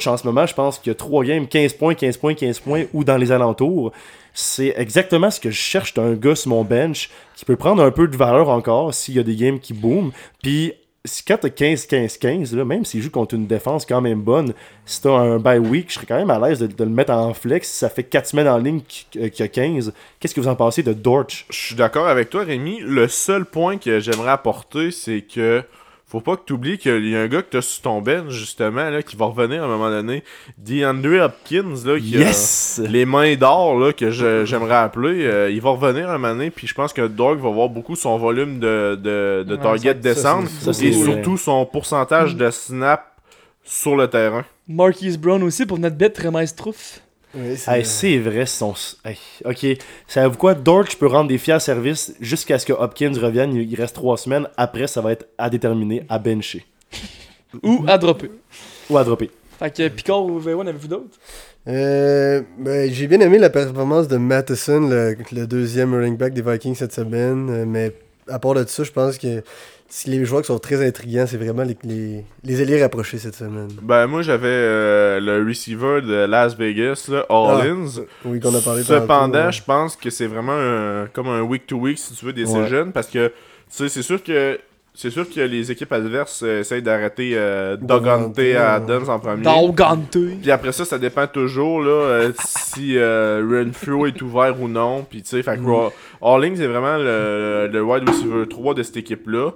en ce moment, je pense qu'il y a 3 games, 15 points, 15 points, 15 points, ou dans les alentours. C'est exactement ce que je cherche d'un gars sur mon bench qui peut prendre un peu de valeur encore s'il y a des games qui boom. Puis quand t'as 15-15-15, là, même s'il joue contre une défense quand même bonne, si t'as un bye week, je serais quand même à l'aise de, le mettre en flex. Ça fait 4 semaines en ligne qu'il euh, qu'il y a 15, qu'est-ce que vous en pensez de Dortch? Je suis d'accord avec toi, Rémi. Le seul point que j'aimerais apporter, c'est que faut pas que tu oublies qu'il y a un gars que t'as sur ton bench, justement, là, qui va revenir à un moment donné. DeAndre Hopkins, là, qui a Yes! les mains d'or, là, que j'aimerais appeler. euh, il va revenir un moment donné, puis je pense que Dog va voir beaucoup son volume de, de, de Ouais, target descendre, et surtout son pourcentage de snap sur le terrain. Marquise Brown aussi pour notre bête très Trouf. Oui, c'est- Hey, c'est vrai, son. Hey, ok. Savez-vous quoi? Dortch peut rendre des fiers services jusqu'à ce que Hopkins revienne. Il il reste trois semaines. Après, ça va être à déterminer, à bencher. Ou à dropper. Ou à dropper. Fait que Picard ou V1, avez-vous d'autres? Euh, ben, j'ai bien aimé la performance de Matheson, le, le deuxième running back des Vikings cette semaine. euh, mais à part de ça, je pense que si les joueurs qui sont très intrigants, c'est vraiment les, les, les ailiers rapprochés cette semaine. Ben, moi, j'avais euh, le receiver de Las Vegas, là, Hollins. Oui, qu'on a parlé Cependant, je pense que c'est vraiment un- comme un week-to-week, si tu veux, des Ouais. jeunes, parce que, tu sais, c'est sûr que c'est sûr que les équipes adverses euh, essayent d'arrêter euh, Dogante à. Adams en premier. Dogante. Puis après ça, ça dépend toujours là, euh, si euh, Renfrew est ouvert ou non. Puis tu sais, fait que Mm. Hollings est vraiment le, le wide receiver 3 de cette équipe-là.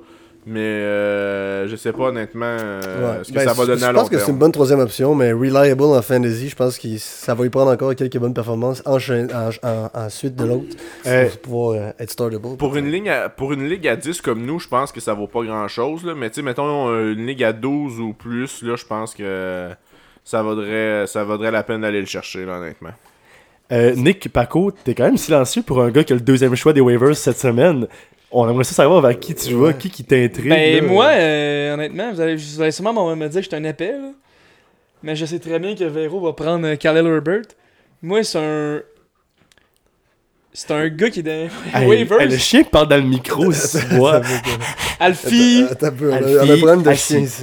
Mais euh, je sais pas honnêtement euh, Ouais. ce que Ben, ça va je- donner à Je long pense que c'est une bonne troisième option, mais reliable en fantasy, je pense que ça va y prendre encore quelques bonnes performances en, en, en suite de l'autre Euh, pour pouvoir euh, être startable. Pour une, ligne à, pour une ligue à 10 comme nous, je pense que ça vaut pas grand chose. Là. Mais tu sais, mettons euh, une ligue à 12 ou plus, là, je pense que ça vaudrait, ça vaudrait la peine d'aller le chercher, là, honnêtement. Euh, Nick Paco, t'es quand même silencieux pour un gars qui a le deuxième choix des waivers cette semaine. On aimerait ça savoir vers qui tu vas, qui qui t'intrigue. Ben, là. moi, euh, honnêtement, vous allez, vous allez sûrement m'en- me dire que je suis un épais, là. Mais je sais très bien que Vero va prendre euh, Khalil Herbert. Moi, c'est un. C'est un gars qui est dans Hey, waivers. hey, le chien parle dans le micro, si tu vois. Alfie. Attends, attends un peu, on a, Alfie, on a un problème de chien ici.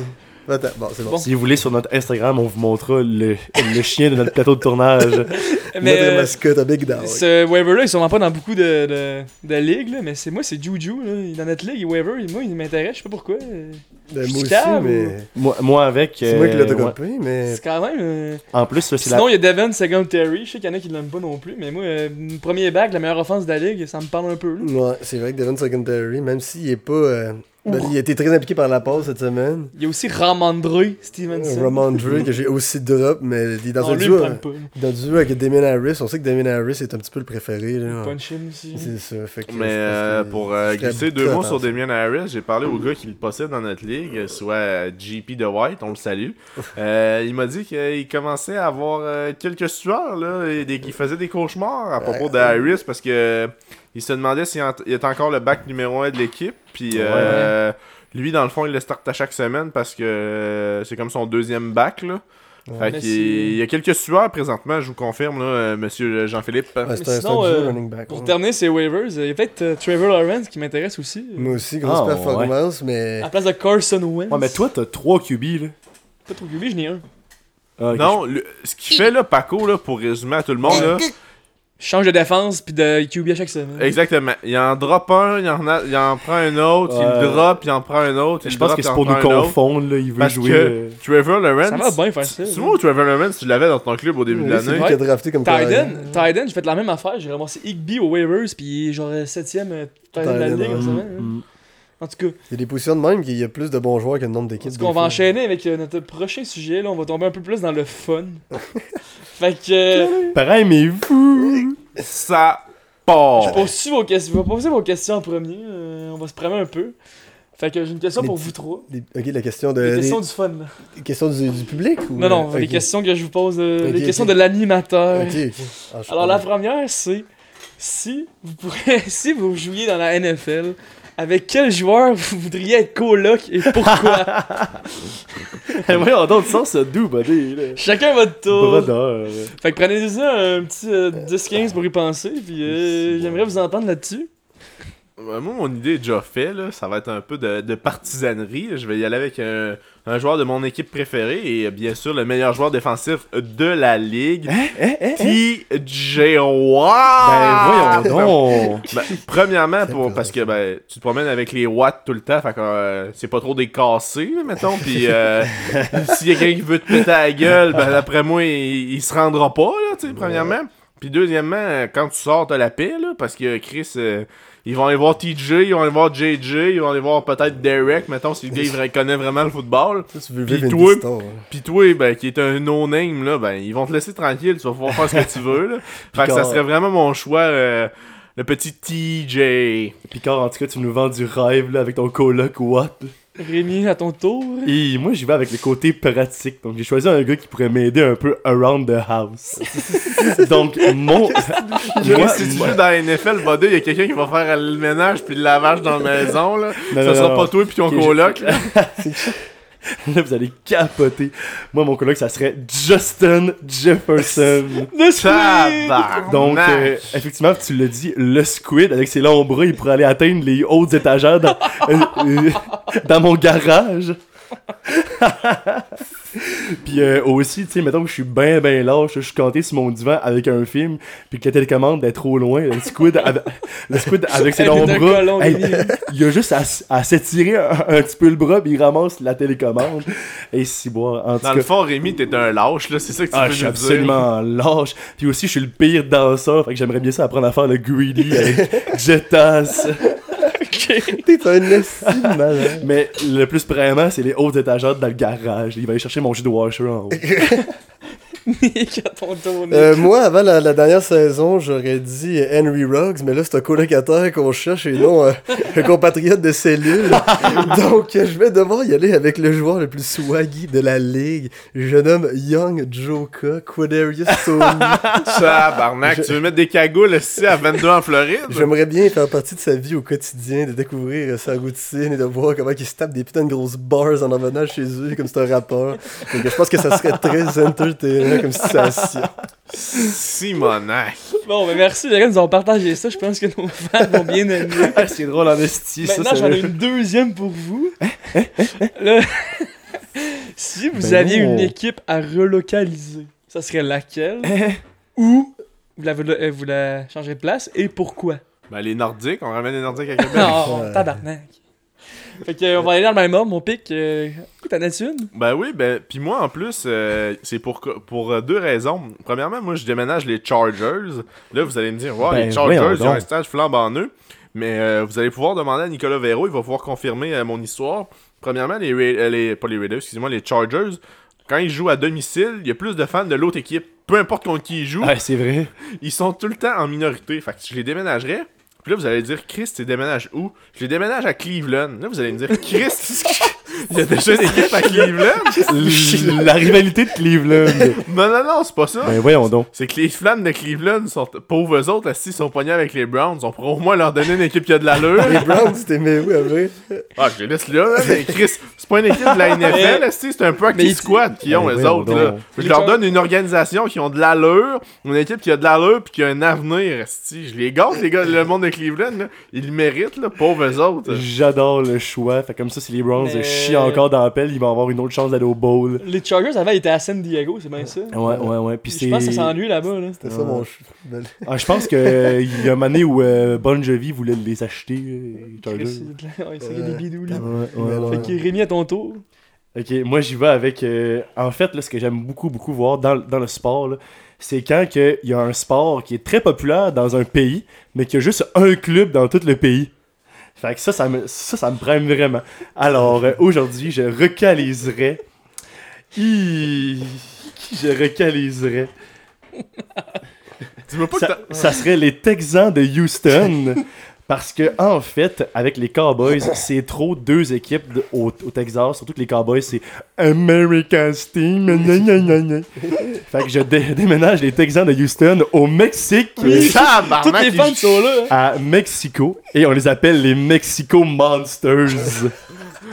Attends, bon, c'est bon. Bon. Si vous voulez, sur notre Instagram, on vous montrera le, le chien de notre plateau de tournage. mais Notre euh, mascotte, un big dog. ce waiver-là, ils sont pas dans beaucoup de, de, de ligues, là, mais c'est moi, c'est Juju. Là. Il est Dans notre ligue, il waiver, il- moi, il m'intéresse, je sais pas pourquoi. Ben, moi aussi, mais. moi, moi, avec. C'est moi qui l'ai euh, ouais. autocompé, mais. C'est quand même. euh, En plus, là, c'est la. Sinon, il y a Devin Singletary. Je sais qu'il y en a qui l'aiment pas non plus, mais moi, euh, premier back, la meilleure offense de la ligue, ça me parle un peu. là. Ouais, c'est vrai que Devin Secondary, même s'il est pas. Euh, ben, il a été très impliqué par la passe cette semaine. Il y a aussi Ramondre Stevenson. Ramondre, que j'ai aussi drop, mais il est dans Non, un lui, il duo. me prend pas. Dans un duo avec Damien Harris. On sait que Damien Harris est un petit peu le préféré. Là. Punch him aussi. C'est ça. Fait que Mais euh, pour euh, glisser deux mots sur. Damien Harris, j'ai parlé au gars qui le possède dans notre ligue, soit euh, JP de White, on le salue. Euh, il m'a dit qu'il commençait à avoir euh, quelques sueurs, là, et des- qu'il faisait des cauchemars à propos de Harris parce que il se demandait s'il était encore le back numéro 1 de l'équipe. Puis euh, lui, dans le fond, il le start à chaque semaine parce que euh, c'est comme son deuxième back. Là. Fait il y a quelques sueurs présentement, je vous confirme, là, euh, monsieur Jean-Philippe. Ouais, sinon, euh, back. Pour ouais. terminer ces waivers, il y a peut-être euh, Trevor Lawrence qui m'intéresse aussi. Moi aussi, grosse Ah, performance, mais. À la place de Carson Wentz. Ouais, mais toi, t'as 3 QB, là. Pas trop QB, je n'ai un. Ah, Non, le- ce qu'il fait là, Paco, là, pour résumer à tout le monde, là, change de défense puis de QB à chaque semaine. exactement. Il en drop un, il en, a- il en prend un autre, il Ouais. le drop, il en prend un autre. il Je le pense que il c'est pour nous confondre, là. Il veut Parce jouer. que euh, Trevor Lawrence. Ça va bien faire ça. C'est moi Trevor Lawrence, tu l'avais dans ton club au début de Oui, c'est l'année. lui qui a drafté comme Tyden, carrière. Tyden, j'ai fait la même affaire. J'ai ramassé Igby aux waivers puis il genre 7ème Tyden de la ligue en ce En tout cas, Il y a des positions de même qu'il y a plus de bons joueurs que le nombre d'équipes. tout des cas, on va fois. enchaîner avec euh, notre prochain sujet. Là, on va tomber un peu plus dans le fun. fait que euh, Pareil, mais vous. Ça part. je pose vos questions. Je vais poser vos questions en premier. euh, on va se prémer un peu. Fait que j'ai une question Les pour vous trois. Ok, la question de. Les du fun. là. des questions du, du public ou... Non, non, les questions que je vous pose. euh, les questions de l'animateur. Ah, Alors la première, c'est si vous pourrez, si vous jouiez dans la NFL, avec quel joueur vous voudriez être coloc et pourquoi? Eh, Voyons donc, sens ce doux, buddy, là? Chacun votre tour. Brodeur. Fait que prenez-y un petit euh, 10-15 pour y penser, puis euh, j'aimerais vous entendre là-dessus. Euh, Moi, mon idée est déjà faite, là. Ça va être un peu de, de partisanerie. Je vais y aller avec un, un joueur de mon équipe préférée et bien sûr le meilleur joueur défensif de la ligue. Hein, hein, hein? TJ Ben, Watt! voyons donc. Ben, premièrement, pour, parce que ben, tu te promènes avec les watts tout le temps, fait que euh, c'est pas trop des cassés, mettons. Puis euh, s'il y a quelqu'un qui veut te péter la gueule, ben d'après moi, il, il se rendra pas, là, tu sais, premièrement. Puis deuxièmement, quand tu sors, t'as la paix, là, parce que Chris, euh, ils vont aller voir TJ, ils vont aller voir JJ, ils vont aller voir peut-être Derek, mettons, si le gars il connaît vraiment le football. Ça, tu veux une toi- hein. Toi, ben, qui est un no-name, là, ben, ils vont te laisser tranquille, tu vas pouvoir faire ce que tu veux, là. Fait que ça serait vraiment mon choix, euh, le petit TJ. Picard, en tout cas, tu nous vends du rêve, là, avec ton coloc Watt. Rémi, à ton tour. Et moi, j'y vais avec le côté pratique. Donc, j'ai choisi un gars qui pourrait m'aider un peu around the house. Donc, mon. moi, si tu moi- joues dans la NFL, il y a quelqu'un qui va faire le ménage puis le lavage dans la maison, là. Non, ça non, sera non. pas toi puis ton Ok, je- coloc, là. Vous allez capoter. Moi, mon coloc, ça serait Justin Jefferson. Le squid! Donc, euh, effectivement, tu l'as dit, le squid, avec ses longs bras, il pourrait aller atteindre les hautes étagères dans, euh, euh, dans mon garage. puis euh, aussi, tu sais, mettons que je suis bien, bien lâche, je suis canté sur mon divan avec un film, puis que la télécommande est trop loin, le squid, avec, le squid avec ses longs bras, hey, il a juste à, s'étirer un, un petit peu le bras, puis il ramasse la télécommande. Et si, bon, en tout Dans cas... le fond, Rémi, t'es un lâche, là. C'est ça que tu Ah, veux je suis absolument lâche. Puis aussi, je suis le pire danseur. Fait que j'aimerais bien ça apprendre à faire le greedy avec Jetas. T'es un esti de malade. Mais le plus vraiment, c'est les hautes étagères dans le garage. Il va aller chercher mon jus de washer en haut. Euh, moi, avant la, la dernière saison, j'aurais dit Henry Ruggs, mais là, c'est un colocataire qu'on cherche et non euh, un compatriote de cellule. Donc, je vais devoir y aller avec le joueur le plus swaggy de la ligue. Je nomme Young Joka Quadarius Tony. Tabarnak, tu veux mettre des cagoules ici à 22 en Floride? J'aimerais bien faire partie de sa vie au quotidien, de découvrir sa routine et de voir comment il se tape des putains de grosses bars en en venant chez eux comme c'est un rappeur. Donc, je pense que ça serait très entertainant comme situation. Simonac. Bon, ben merci, les gars, nous avons partagé ça. Je pense que nos fans vont bien aimer. Ah, c'est drôle en esti, ça. Maintenant, j'en ai une deuxième pour vous. Là, si vous Ben aviez non. une équipe à relocaliser, ça serait laquelle? Ou vous la, euh, vous la changerez de place et pourquoi? Ben, les Nordiques, on ramène les Nordiques à Québec. Non, tabarnak. Fait que, on va aller dans le même ordre, mon pic. Euh, T'en as-tu une? Ben oui, ben, puis moi en plus, euh, c'est pour, pour euh, deux raisons. Premièrement, moi je déménage les Chargers. Là, vous allez me dire, wow, Ben, les Chargers, voyons ils ont un stage flambant neuf. Mais euh, vous allez pouvoir demander à Nicolas Véro, il va pouvoir confirmer euh, mon histoire. Premièrement, les, Ra- euh, les pas les Raiders, excusez-moi, les Chargers, quand ils jouent à domicile, il y a plus de fans de l'autre équipe. Peu importe contre qui ils jouent, Ah, c'est vrai. ils sont tout le temps en minorité. Fait que je les déménagerais. Puis là, vous allez dire, Chris, tu déménages où? Je les déménage à Cleveland. Là, vous allez me dire, Chris, il y a déjà une équipe à Cleveland La rivalité de Cleveland. Non, non, non, c'est pas ça. ben voyons donc. C'est que les fans de Cleveland sont pauvres eux autres, s'ils sont pognés avec les Browns, on pourra au moins leur donner une équipe qui a de l'allure. Les Browns, c'était mais oui, après. ah, je les laisse là, là, mais Chris, c'est pas une équipe de la NFL, esti, c'est un practice ils- squad qu'ils ont, Ben eux voyons autres, là. Je Les leur donne une organisation qui ont de l'allure, une équipe qui a de l'allure puis qui a un avenir, esti. Je les gâte, les gars, le monde de Cleveland, là. Ils le méritent, là, pauvres eux autres. J'adore le choix. Fait comme ça, si les Browns Mais- chient encore dans la pelle, ils vont avoir une autre chance d'aller au bowl. Les Chargers avant ils étaient à San Diego, c'est bien ça? Ouais, ouais, ouais. Puis Je pense que ça s'ennuie là-bas. Là. C'était ça mon Ah, je pense qu'il y a une année où euh, Bon Jovi voulait les acheter, euh, les Chargers. C'est des bidous, là. Ouais, ouais, ouais. Fait que Rémi, à ton tour. Ok, moi j'y vais avec. euh, en fait, là, ce que j'aime beaucoup, beaucoup voir dans, dans le sport, là, c'est quand que il y a un sport qui est très populaire dans un pays, mais qu'il y a juste un club dans tout le pays. Fait que ça, ça me, ça, ça me prime vraiment. Alors, euh, aujourd'hui, je recaliserai. Hi, Qui je recaliserai? Dis-moi pas que ça serait les Texans de Houston. Parce que, en fait, avec les Cowboys, c'est trop deux équipes de- au, au Texas. Surtout que les Cowboys, c'est America's team. gna, gna, gna, gna. Fait que je dé- déménage les Texans de Houston au Mexique. Oui. Tabarnak, Toutes les fans sont là. hein. À Mexico. Et on les appelle les Mexico Monsters.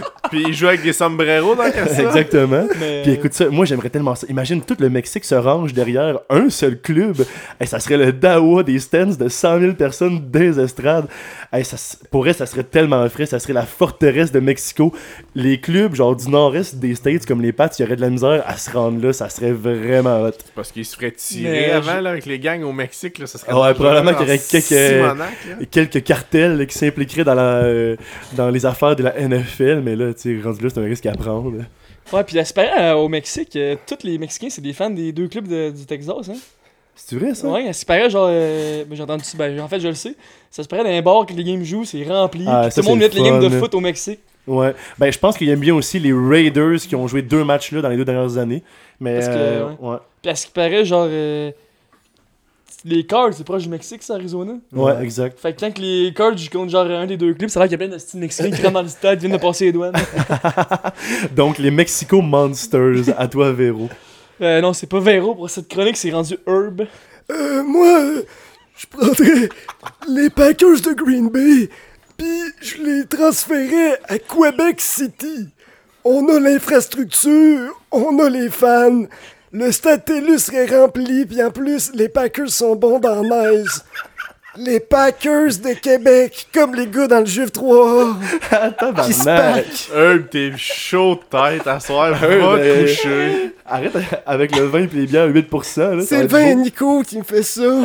Puis ils jouent avec des sombreros dans le. Exactement. Mais... Puis écoute ça, moi j'aimerais tellement ça. Imagine tout le Mexique se range derrière un seul club. Et ça serait le Dawa des stands de 100 000 personnes des estrades. Hey, ça, pour elle, ça serait tellement frais. Ça serait la forteresse de Mexico. Les clubs, genre du nord-est des States, comme les Pats, il y aurait de la misère à se rendre là. Ça serait vraiment hot. Parce qu'ils se feraient tirer Mais avant je- là, avec les gangs au Mexique, là, ça serait ouais, probablement qu'il y aurait quelques- Simonac, quelques cartels là, qui s'impliqueraient dans, la, euh, dans les affaires de la NFL. Mais là, tu sais, rendu là, c'est un risque à prendre. Ouais, puis à ce paraît, euh, au Mexique, euh, tous les Mexicains, c'est des fans des deux clubs de- du Texas. Hein? C'est vrai ça? Ouais, à ce paraît, genre. euh, ben, j'ai entendu ça. Ben, en fait, je le sais. Ça se paraît dans les bars que les games jouent, c'est rempli. Ah, ça, tout le monde c'est met le les games de foot au Mexique. Ouais, ben je pense qu'il aime bien aussi les Raiders qui ont joué deux matchs là dans les deux dernières années. Mais Parce que, euh, ouais. ouais. Puis à ce qui paraît, genre. Les Cards, c'est proche du Mexique, ça, Arizona? Ouais, Ouais. exact. Fait que quand que les Cards jouent contre genre un des deux clubs, ça a l'air qu'il y a plein de styles mexicains qui rentrent dans le stade, qui viennent de passer les douanes. Donc les Mexico Monsters, à toi Véro. Euh, non, c'est pas Vero pour cette chronique, c'est rendu Herb. Euh, moi, je prendrais les Packers de Green Bay, puis je les transférais à Quebec City. On a l'infrastructure, on a les fans, le stade TELUS serait rempli, puis en plus, les Packers sont bons dans la neige. Les Packers de Québec, comme les gars dans le Juif 3 Attends, qui se packent. Herb, t'es chaud de tête à soir, va te euh, coucher. Arrête avec le vin et les bières 8%. Là, ça C'est le vin beau. Nico qui me fait ça.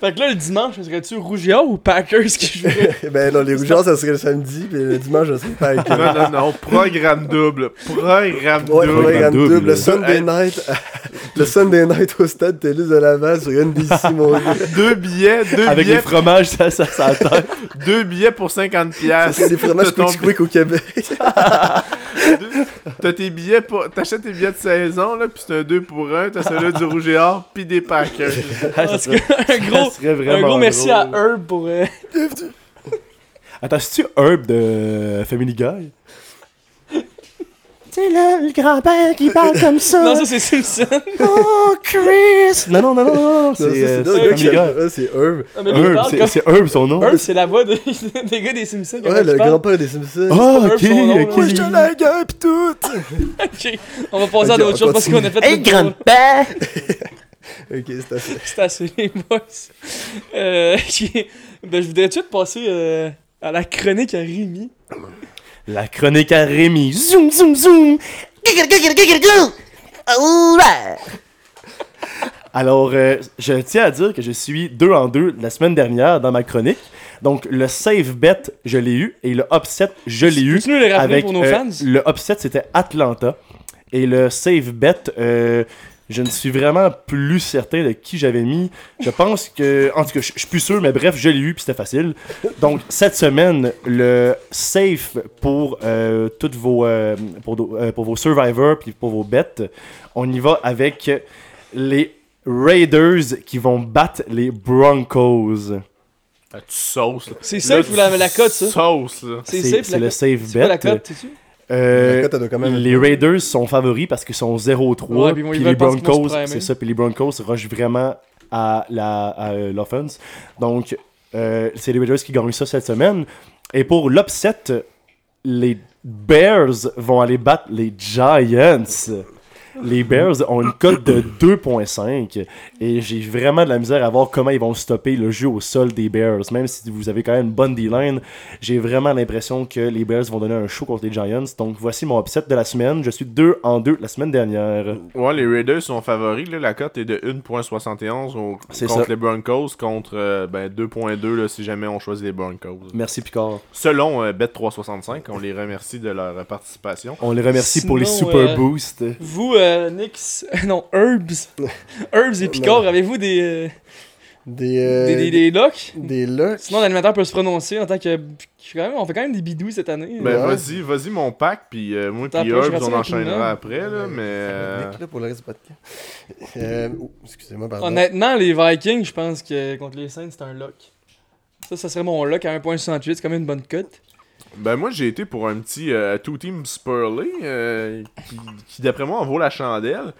Fait que là, le dimanche, serais-tu Rougiard ou Packers qui jouerait? Ben non, les Rougeards, ça serait le samedi, puis le dimanche, ça serait le Packers. Non, non, non, programme double. Programme Ouais, double. programme double. double. Hey. Sunday night Le Sunday night au stade TELUS de Laval sur NBC, mon gars. Deux billets, deux Avec billets, les fromages, ça, ça, ça attend. deux billets pour 50 piastres. C'est des fromages Quick Quick au Québec. T'as tes billets pour... T'achètes tes billets de saison, là, pis c'est un 2 pour 1, t'as celui du rouge et or, pis des Packers. Ah, ça serait- un gros, ça un gros merci à drôle. Herb pour. euh, Attends, c'est-tu Herb de Family Guy? C'est là le grand-père qui parle comme ça. Non, ça c'est Simpson. Oh, Chris! Non, non, non, non, non, c'est c'est Herb. C'est Herb son nom. Herb, c'est la voix de- des gars des Simpsons. Ouais, le grand-père des Simpsons. Ah, ok, ok. Moi, je te la gueule pis tout! Ok, on va passer à d'autres choses parce qu'on a fait Hey, grand-père! Ok, c'est assez. C'est assez, les boys. Euh, ok. ben, je voudrais tout de suite passer euh, à la chronique à Rémi. La chronique à Rémi. Zoom, zoom, zoom! Alors, euh, je tiens à dire que je suis deux en deux la semaine dernière dans ma chronique. Donc, le save bet, je l'ai eu, et le upset, je l'ai eu. Avec, pour nos euh, fans? le upset, c'était Atlanta. Et le save bet, euh, je ne suis vraiment plus certain de qui j'avais mis. Je pense que. En tout cas, je je suis plus sûr, mais bref, je l'ai eu, puis c'était facile. Donc, cette semaine, le safe pour euh, toutes vos. euh, pour, euh, pour vos survivors, puis pour vos bets, on y va avec les Raiders qui vont battre les Broncos. Ah, tu sauces, là. C'est safe ou la, la cote, ça? Sauce, là. C'est C'est safe, c'est le C'est quoi la bet. cote, sais-tu? Euh, quand même les Raiders sont favoris parce qu'ils sont 0-3. Ouais, puis puis les Broncos, c'est ça. Puis les Broncos rushent vraiment à la à, euh, l'offense. Donc, euh, c'est les Raiders qui gagnent ça cette semaine. Et pour l'upset, les Bears vont aller battre les Giants. Les Bears ont une cote de 2.5 et j'ai vraiment de la misère à voir comment ils vont stopper le jeu au sol des Bears. Même si vous avez quand même une bonne D-line, j'ai vraiment l'impression que les Bears vont donner un show contre les Giants. Donc voici mon upset de la semaine. Je suis 2 en 2 la semaine dernière. Ouais, les Raiders sont favoris. Là, la cote est de 1.71 au- C'est contre ça. les Broncos, contre euh, ben, 2.2 là, si jamais on choisit les Broncos. Merci Picard. Selon euh, Bet365, on les remercie de leur euh, participation. On les remercie pour les super euh, boosts. Vous, euh, Nix. Non, Herbs. Herbs et Picard, avez-vous des, euh, Des, euh, des, des, des locks? des locks. Sinon, l'animateur peut se prononcer en tant que. on fait quand même des bidouilles cette année. Ben Ouais. vas-y, vas-y mon pack, puis euh, moi puis Herbs, on enchaînera après, là, mais... euh, Nick, là, pour le reste du podcast. Euh, oh, excusez-moi, pardon. Honnêtement, les Vikings, je pense que contre les Saints, c'est un lock. Ça, ça serait mon lock à 1.68, c'est quand même une bonne cote. Ben moi j'ai été pour un petit euh, two team Spurley euh, qui, qui, d'après moi en vaut la chandelle.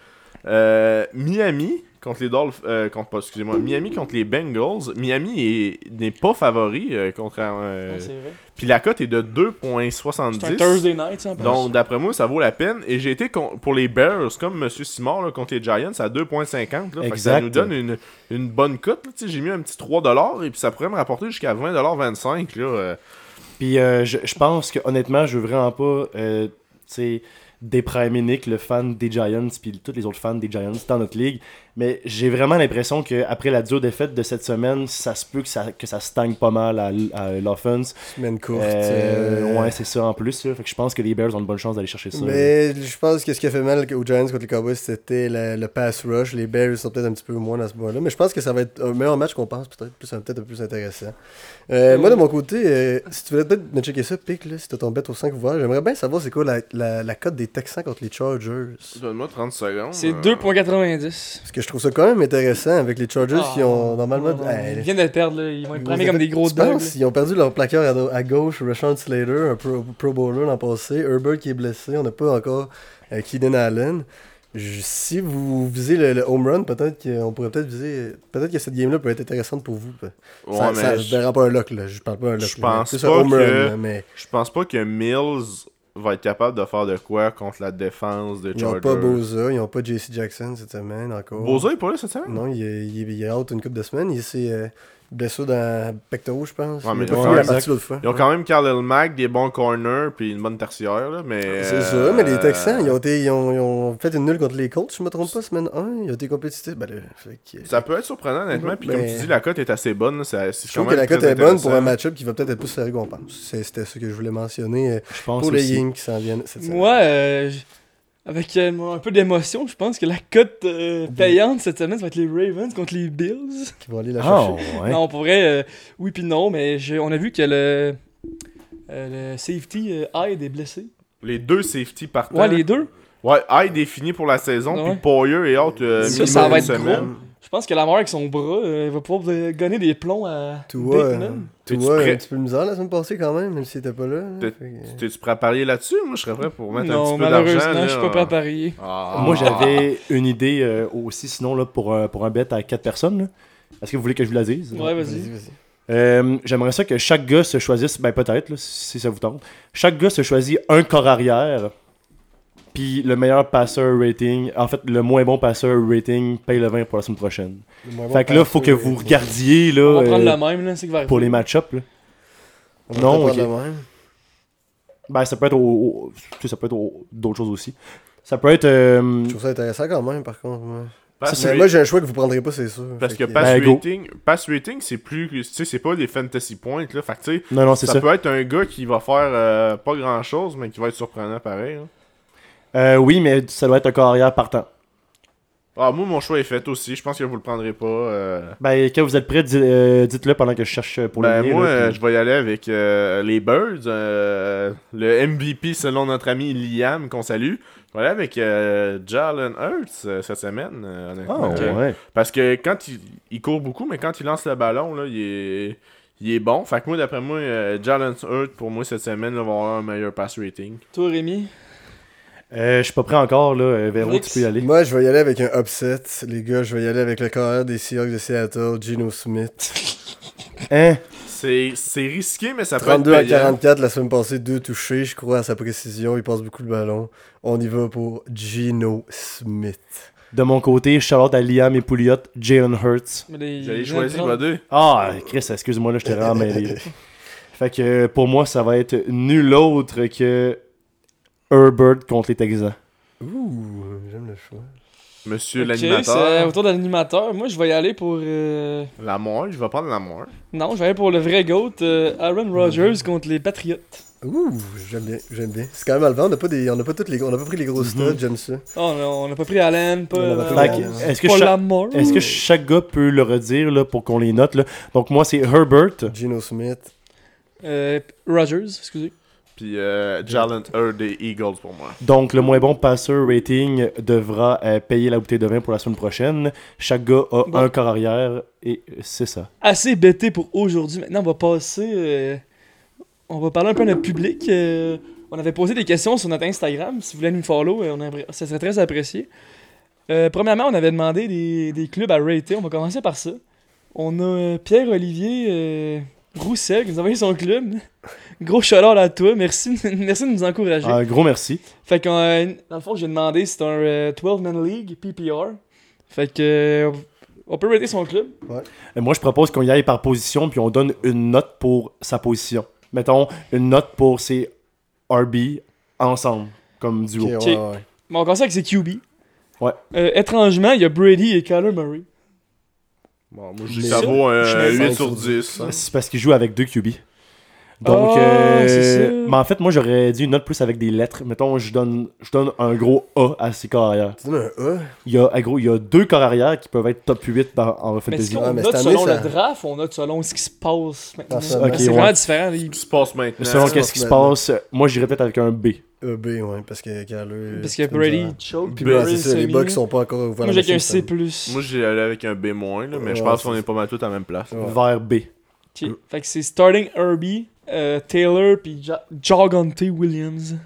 Euh, Miami contre les Dolphins, euh, contre pas excusez-moi, Miami contre les Bengals. Miami est- n'est pas favori euh, contre euh, Ouais, c'est vrai. puis la cote est de C'est un 2.70. Thursday night, ça. Donc d'après moi ça vaut la peine et j'ai été pour les Bears comme monsieur Simard là, contre les Giants à 2.50 là, Fait que ça Exact. nous donne une, une bonne cote j'ai mis un petit 3 et puis ça pourrait me rapporter jusqu'à 20,25 là. Puis euh, je, pense que honnêtement, je veux vraiment pas euh, déprimer Nick, le fan des Giants, puis tous les autres fans des Giants dans notre ligue. Mais j'ai vraiment l'impression qu'après la dure défaite de cette semaine, ça se peut que ça, que ça stagne pas mal à, l- à l'offense. Semaine courte. Euh, euh, ouais, c'est ça en plus. Là. Fait que je pense que les Bears ont une bonne chance d'aller chercher ça. Mais je pense que ce qui a fait mal aux Giants contre les Cowboys, c'était le pass rush. Les Bears sont peut-être un petit peu moins dans ce point-là. Mais je pense que ça va être un meilleur match qu'on pense, peut-être plus, peut-être un peu plus intéressant. Euh, Moi, de mon côté, euh, si tu voulais peut-être me checker ça, Pic, là, si t'as ton bet au 5 ouvert, j'aimerais bien savoir c'est quoi la, la, la cote des Texans contre les Chargers. Donne-moi 30 secondes. C'est euh. 2.90. Je trouve ça quand même intéressant avec les Chargers qui ont normalement. Ah, Hey, Ils viennent de perdre, là. Ils vont être avez- comme des gros dogs. Ils ont perdu leur plaqueur à, à gauche, Rashawn Slater, un pro, pro bowler l'an passé. Herbert qui est blessé. On n'a pas encore euh, Keenan Allen. Je- si vous visez le, le home run, peut-être qu'on pourrait peut-être viser. Peut-être que cette game-là peut être intéressante pour vous. Ouais, ça, ça, je, verrai pas un lock, là. Je parle pas un lock. Je pense pas home que- run, mais je pense pas que Mills va être capable de faire de quoi contre la défense de ils n'ont Chargers. pas Boza, ils n'ont pas JC Jackson cette semaine encore. Boza est pas là cette semaine? Non, il est, il est, il est out une couple de semaines. Il s'est euh, blessé dans pectoraux, je pense. Ouais, mais ouais, la fois. Ils ont quand même Khalil Mack, des bons corners, puis une bonne tertiaire, là, mais... C'est euh, ça, mais les Texans, ils ont, été, ils, ont, ils ont fait une nulle contre les Colts, si je me trompe pas, semaine 1. Ils ont été compétitifs. Ben, Ça peut être surprenant, honnêtement, puis Mais- comme tu dis, la cote est assez bonne, là, c'est c'est je quand trouve que même la cote est bonne pour un match-up qui va peut-être être plus sérieux qu'on pense. C'est- C'était ce que je voulais mentionner euh, Je pense pour les. Yings qui s'en viennent cette semaine. Moi, euh, Avec euh, un peu d'émotion, je pense que la cote euh, payante cette semaine, ça va être les Ravens contre les Bills. Qui vont aller la Ah, chercher. ouais. Non, pour vrai, euh, oui puis non, mais on a vu que le, euh, le safety euh, Hyde est blessé. Les deux safety partants. Ouais, les deux. Ouais, Hyde est fini pour la saison, puis Poyer out euh, Ça, ça va être semaine. gros. Je pense que Lamar avec son bras, euh, il va pouvoir euh, gonner des plombs à Tua, euh. T'es-tu Tua a prêt? un petit peu de misère la semaine passée quand même, même s'il était pas là. là. T'es- Fait que- T'es-tu prêt à parier là-dessus? Moi, je serais prêt pour mettre un Non, petit peu d'argent. malheureusement, là. je suis pas prêt à parier. Ah. Moi, j'avais une idée euh, aussi, sinon, là, pour, un- pour un bet à 4 personnes. Est-ce que vous voulez que je vous la dise? Ouais, vas-y. Vas-y, vas-y. Euh, J'aimerais ça que chaque gars se choisisse, ben peut-être, là, si ça vous tente. Chaque gars se choisit un corps arrière, puis le meilleur passeur rating, en fait, le moins bon passeur rating paye le 20 pour la semaine prochaine. Le moins bon Fait que là, faut que vous regardiez, là, On va prendre euh, le même, là, c'est que va pour les match-ups, là. On va Non, pas ok. prendre le même. Ben, ça peut être, au- au- tu sais, ça peut être au- d'autres choses aussi. Ça peut être... euh, Je trouve ça intéressant quand même, par contre. Ça, Mais rate- moi j'ai un choix que vous prendrez pas, c'est sûr. Parce que pass Ben, rating, pass rating, c'est plus. Tu sais, c'est pas des fantasy points, là. Fait que, tu sais, Non, non, c'est ça, ça. peut être un gars qui va faire euh, pas grand chose, mais qui va être surprenant pareil. hein. Euh, oui, mais ça doit être un corps arrière partant. Ah, moi, mon choix est fait aussi. Je pense que vous le prendrez pas. euh. Ben, quand vous êtes prêts, di- euh, dites-le pendant que je cherche pour Ben, le mien, moi, là, puis- je vais y aller avec euh, les Birds. euh, le MVP selon notre ami Liam, qu'on salue. Je vais aller avec euh, Jalen Hurts euh, cette semaine, euh, honnêtement. Ah, ouais. Parce que quand il, il court beaucoup, mais quand il lance le ballon, là, il est, il est bon. Fait que moi, d'après moi, euh, Jalen Hurts, pour moi, cette semaine, là, va avoir un meilleur pass rating. Toi, Rémi? Euh, je suis pas prêt encore, là. Euh, Véro, tu peux y aller. Moi, je vais y aller avec un upset. Les gars, je vais y aller avec le carrière des Seahawks de Seattle, Geno Smith. Hein? C'est c'est risqué, mais ça peut 32 être à payant. 44 la semaine passée, deux touchés. Je crois à sa précision. Il passe beaucoup le ballon. On y va pour Geno Smith. De mon côté, Charlotte à Liam et Pouliot, Jalen Hurts. Mais les- J'avais les choisi gens- moi deux. Ah, Chris, excuse-moi, là, je t'ai vraiment mêlé. Fait que pour moi, ça va être nul autre que Herbert contre les Texans. Ouh, j'aime le choix. Monsieur Ok, c'est l'animateur. autour de l'animateur. Moi, je vais y aller pour. euh, Lamar, je vais prendre Lamar. Non, je vais aller pour le vrai GOAT, euh, Aaron Rodgers contre les Patriots. Ouh, j'aime bien, j'aime bien. C'est quand même malvant, on n'a pas, des, on n'a pas, toutes les, on n'a pas pris les gros Mhm. studs, j'aime ça. Oh, on a- on n'a pas pris Allen, pas, a euh, est-ce que, pas cha- Lamar. est-ce que chaque gars peut le redire là, pour qu'on les note? Là? Donc moi, c'est Herbert. Geno Smith. Euh, Rodgers, excusez. Puis euh, Jalen des Eagles pour moi. Donc le moins bon passeur rating devra euh, payer la bouteille de vin pour la semaine prochaine. Chaque gars a Bon. un corps arrière et c'est ça. Assez bêté pour aujourd'hui. Maintenant, on va passer. euh, on va parler un peu à notre public. euh, on avait posé des questions sur notre Instagram. Si vous voulez nous follow, on ça serait très apprécié. Euh, premièrement, on avait demandé des, des clubs à rater. On va commencer par ça. On a Pierre-Olivier euh, Roussel qui nous a envoyé son club. Gros shout à toi. Merci, merci de nous encourager. Un gros merci. Fait que, euh, dans le fond, j'ai demandé, c'est un euh, 12-man league, PPR. Fait que, euh, on peut rater son club. Et moi, je propose qu'on y aille par position puis on donne une note pour sa position. Mettons une note pour ses RB ensemble, comme duo. Ok, ouais, ouais. Mais on commence avec ses QB. Ouais. Euh, étrangement, il y a Brady et Kyler Murray. Bon, moi, je dis Mais ça vaut un je mets 8 cinq sur sur 10. hein. C'est parce qu'il joue avec deux QB. Donc, Ah, euh, mais en fait, moi, j'aurais dit une note plus avec des lettres. Mettons, je donne, je donne un gros A à ses corps arrière. Tu donnes un A? Il y a, ah, gros, il y a deux corps arrière qui peuvent être top 8 dans, en Mais fantasy. mais note cette année, selon ça- le draft ou on note selon ce qui se passe maintenant? Ah, que c'est ouais. vraiment différent. Ce qui se passe maintenant. Selon qu'est-ce qui se maintenant. passe, moi, j'irais peut-être avec un B. A, B, ouais, parce que Kyler. Parce que Brady choke, Puis ouais, c'est ça, les. Bucks sont pas encore ouverts. Moi, j'ai qu'un machine, C+. Moi, j'ai allé avec un B-, là, mais je pense qu'on est pas mal tous à la même place. Ouais. Vers B. Fait que c'est starting Herbie, euh, Taylor, puis Jogante Williams.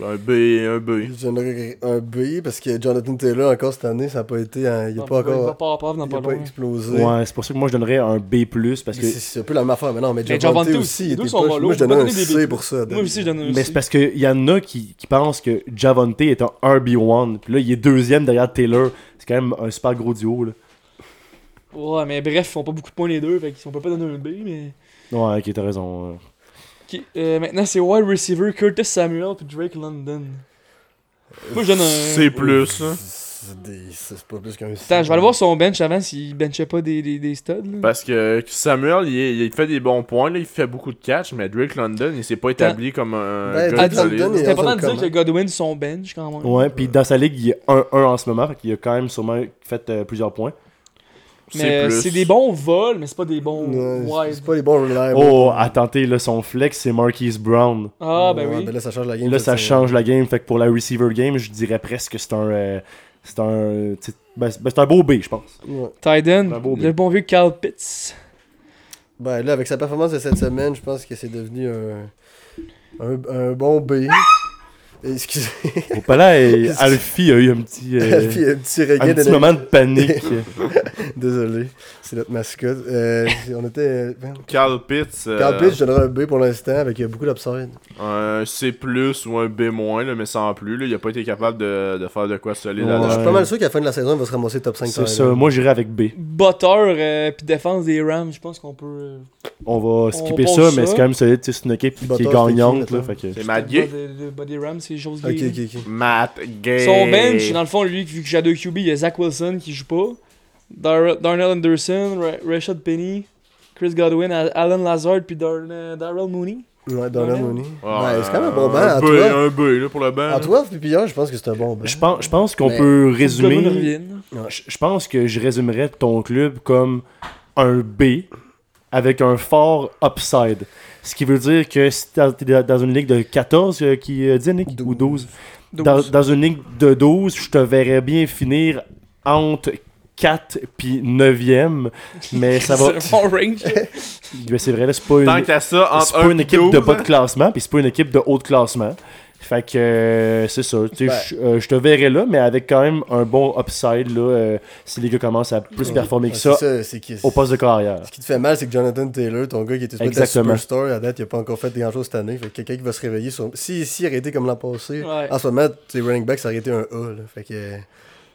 Un B, un B. Je donnerais un B parce que Jonathan Taylor, encore cette année, ça n'a pas été. hein, il a Ah, pas Il encore. pas pas pas explosé. Ouais, c'est pour ça que moi, je donnerais un B+, parce Parce que... c'est un peu la même affaire, mais non, mais Javante Javonte aussi, était deux sont Moi, je donnerais un C B+. pour ça. Moi aussi, je donne un Mais c'est C. parce qu'il y en a qui, qui pensent que Javonte est un RB1, puis là, il est deuxième derrière Taylor. C'est quand même un super gros duo, là. Ouais, mais bref, ils font pas beaucoup de points les deux, fait qu'on peut pas donner un B, mais... Ouais, ok, t'as raison. Ok, euh, maintenant c'est wide receiver Curtis Samuel puis Drake London. Moi je donne un... C+, hein. c'est c'est pas plus qu'un Attends, je vais aller voir son bench avant s'il benchait pas des, des, des studs. là. Parce que Samuel, il, est- il fait des bons points, là, il fait beaucoup de catch, mais Drake London, il s'est pas établi comme un Ben, gars Drake solide. London, il- C'est important de dire que Godwin son bench quand même. Ouais, puis dans sa ligue, il est 1-1 en ce moment, fait qu'il a quand même sûrement fait euh, plusieurs points. Plus. c'est des bons vols, mais c'est pas des bons Ouais. C'est pas les bons reliables. Oh, à tenter, là, son flex, c'est Marquise Brown. Ah, ben Ouais, oui. ben là, ça change la game. Là, ça change la game. Fait que pour la receiver game, je dirais presque que c'est un. euh, c'est un. Ben, c'est ben, c'est un beau B, je pense. Ouais. Beau le bon vieux Carl Pitts. Ben là, avec sa performance de cette semaine, je pense que c'est devenu un, un, un bon B. Excusez. Au palais, et Alfie a eu un petit. euh, Puis un petit un petit de moment de panique. Désolé, c'est notre mascotte. Euh, on était. Carl Pitts, euh, Carl Pitts, je donnerais un B pour l'instant avec euh, beaucoup d'upside. un C+, ou un B-, là, mais sans plus. Là, il a pas été capable de, de faire de quoi solide Ouais. Je suis pas mal sûr qu'à la fin de la saison, il va se ramasser top 5 C'est ça. Moi, j'irais avec B. Butter, euh, puis défense des Rams, je pense qu'on peut. euh, On va skipper ça, ça. mais c'est quand même solide. tu sais, C'est une équipe qui est gagnante. qui, Là, mettons? fait que... C'est pas Gay. Rams, c'est choses Ok, gays. ok, ok. Matt Gay. Son bench, dans le fond, lui, vu que j'ai deux QB, il y a Zach Wilson qui joue pas, Dar Darnell Anderson, Ra- Rashad Penny, Chris Godwin, Al- Alan Lazard, puis Dar Darrell Mooney. Ouais, Darnell. Mooney. Ouais, c'est quand même un bon banc. Un À B, toi, un B, là, pour le banc. à toi, puis je pense que c'est un bon banc. Je pense, je pense qu'on peut résumer. Je je pense que je résumerais ton club comme un B avec un fort upside. Ce qui veut dire que si t'es dans- dans une ligue de 14 euh, qui euh, dit Nick, ou 12, Dans, 12. dans une ligue de 12, je te verrais bien finir entre 4 puis 9e, mais ça va. C'est un bon range. C'est vrai, là, c'est pas Tant une, ça, entre pas 1 une équipe de bas de classement, puis c'est pas une équipe de haut de classement. Fait que euh, c'est ça. tu sais, Ben. Je euh, je te verrais là, mais avec quand même un bon upside là, euh, si les gars commencent à plus performer que ça c'est c'est qui- au poste de carrière. Ce qui te fait mal, c'est que Jonathan Taylor, ton gars qui était Exactement. superstar, à date, il a pas encore fait grand chose cette année. Fait que quelqu'un qui va se réveiller sur. Si, si il aurait été comme l'an passé, Ouais. en ce moment, tes running backs, ça aurait été un A. Là. Fait que. tu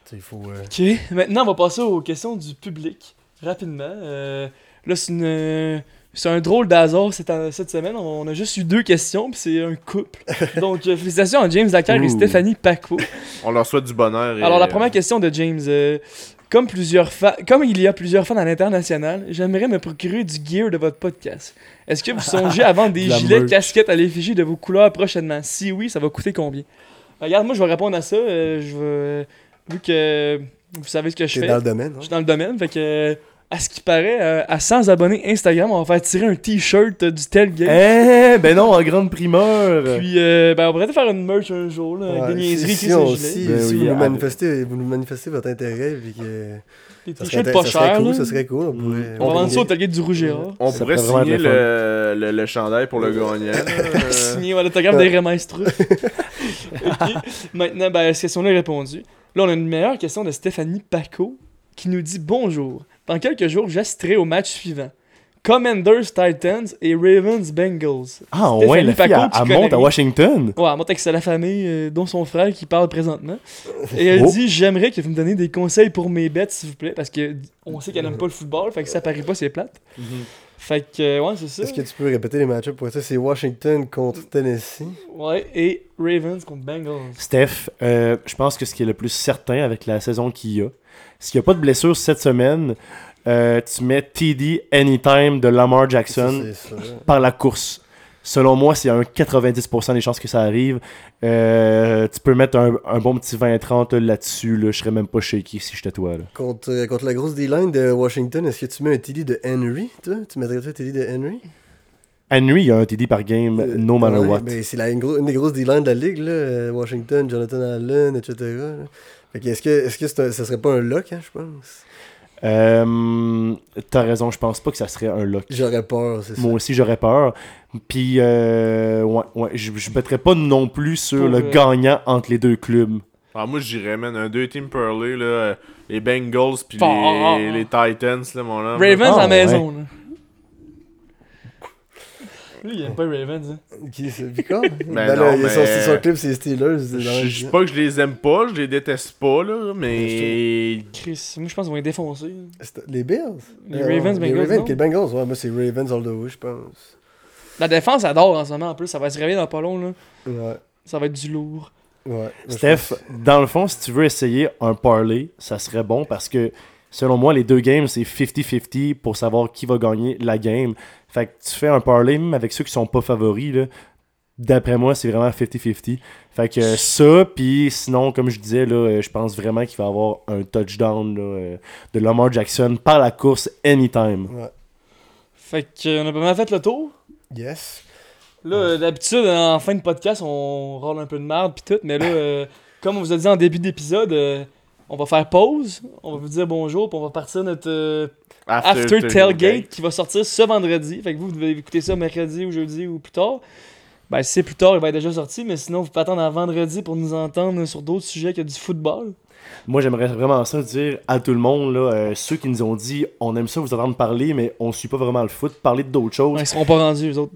sais, il faut. euh, Ok, maintenant on va passer aux questions du public, rapidement. Euh, là, c'est une. C'est un drôle d'hasard cette, cette semaine. On a juste eu deux questions, puis c'est un couple. Donc, euh, félicitations à James Lacaire et. Stéphanie Paco. On leur souhaite du bonheur. et- Alors, la première question de James. euh, comme, plusieurs fa- comme il y a plusieurs fans à l'international, j'aimerais me procurer du gear de votre podcast. Est-ce que vous songez à vendre des gilets, merch. casquettes à l'effigie de vos couleurs prochainement? Si oui, ça va coûter combien? Regarde, moi, je vais répondre à ça. euh, je. Vu que vous savez ce que je T'es fais. dans le domaine. hein? Je suis dans le domaine, fait que euh, à ce qui paraît, euh, à 100 abonnés Instagram, on va faire tirer un t-shirt euh, du tailgate. Eh, ben non, en grande primeur. Puis euh, ben, on pourrait faire une merch un jour, là, avec Ouais, des niaiseries si, qui on- sont si, Ben si oui, vous, nous avec- manifestez, vous nous manifestez votre intérêt, puis que. Des t-shirts pas chers. cool, ça serait cool. On pourrait. On va on vendre ça au tailgate du Rouge et Or. On Ça pourrait signer le, le, le chandail pour le gagnant. Euh, ouais, l'autographe des Remestres. Ok. Maintenant, ben, cette question-là est répondue. Là, on a une meilleure question de Stéphanie Paco qui nous dit Bonjour. Dans quelques jours, j'assisterai au match suivant. Commanders Titans et Ravens Bengals. Ah Stéphanie ouais, la fille, Paco, elle, monte à. Washington. Ouais, elle monte avec la famille, euh, dont son frère qui parle présentement. Et elle Oh. dit J'aimerais que vous me donniez des conseils pour mes bêtes, s'il vous plaît, parce que on sait qu'elle n'aime pas le football, fait que ça paraît pas, c'est plate. Fait que, euh, ouais, c'est ça. Est-ce que tu peux répéter les match-ups pour ça? C'est Washington contre Tennessee. Ouais, et Ravens contre Bengals. Steph, euh, je pense que ce qui est le plus certain avec la saison qu'il y a, s'il n'y a pas de blessure cette semaine, euh, tu mets TD Anytime de Lamar Jackson ça. par la course. Selon moi, c'est un 90% des chances que ça arrive. Euh, tu peux mettre un, un bon petit 20-30 là-dessus. Là. Je serais même pas shaky si j'étais toi. Là. Contre, euh, contre la grosse D-line de Washington, est-ce que tu mets un TD de Henry, toi? Tu mettrais un TD de Henry? Henry, il y a un TD par game, Euh, no matter ouais, what. ben, c'est la- une, une des grosses D-line de la ligue, là. Washington, Jonathan Allen, etc. là. Est-ce que, est-ce que un- ça serait pas un lock, hein, je pense? Euh, T'as raison, je pense pas que ça serait un lock. J'aurais peur, c'est ça. Moi aussi, j'aurais peur. Puis, euh, ouais, ouais, je, je mettrais pas non plus sur Pour, le euh, gagnant entre les deux clubs. Alors moi, j'irais, man, un deux team Pearly, là, euh, les Bengals puis Ah. les, les Titans, là, mon homme. Ravens Ah, à la ouais. maison, là. Lui, il aime pas les Ravens, hein. Qui c'est Picard Ben Ben non, là, a son, mais- son clip, c'est Steelers. Je dis pas que je les aime pas, je les déteste pas, là, mais... Chris, moi je pense qu'ils vont être défoncés. C'est- Les Bills? Les Euh, Ravens, Les Bengals, Ravens, non? les Bengals, ouais, moi c'est Ravens all the way, je pense. La défense adore en ce moment en plus, ça va se réveiller dans pas long là. Ouais. Ça va être du lourd. Ouais, Steph, pense- dans le fond, si tu veux essayer un parlay, ça serait bon parce que selon moi, les deux games, c'est 50-50 pour savoir qui va gagner la game. Fait que tu fais un parlay, même avec ceux qui sont pas favoris, là, d'après moi, c'est vraiment 50-50. Fait que euh, ça, puis sinon, comme je disais, là, euh, je pense vraiment qu'il va y avoir un touchdown là, euh, de Lamar Jackson par la course anytime. Ouais. Fait qu'on a pas mal fait le tour. Yes. Là, euh, d'habitude, en fin de podcast, on râle un peu de merde pis tout, mais là, euh, comme on vous a dit en début d'épisode, euh, on va faire pause, on va vous dire bonjour, puis on va partir notre euh, After, Tailgate qui va sortir ce vendredi. Fait que vous, vous devez écouter ça mercredi ou jeudi ou plus tard. Ben, si c'est plus tard, il va être déjà sorti, mais sinon, vous pouvez attendre à vendredi pour nous entendre sur d'autres sujets que du football. Moi, j'aimerais vraiment ça dire à tout le monde, là, euh, ceux qui nous ont dit on aime ça vous entendre parler, mais on suit pas vraiment le foot, parler d'autres choses. Ouais, ils seront pas rendus, eux autres.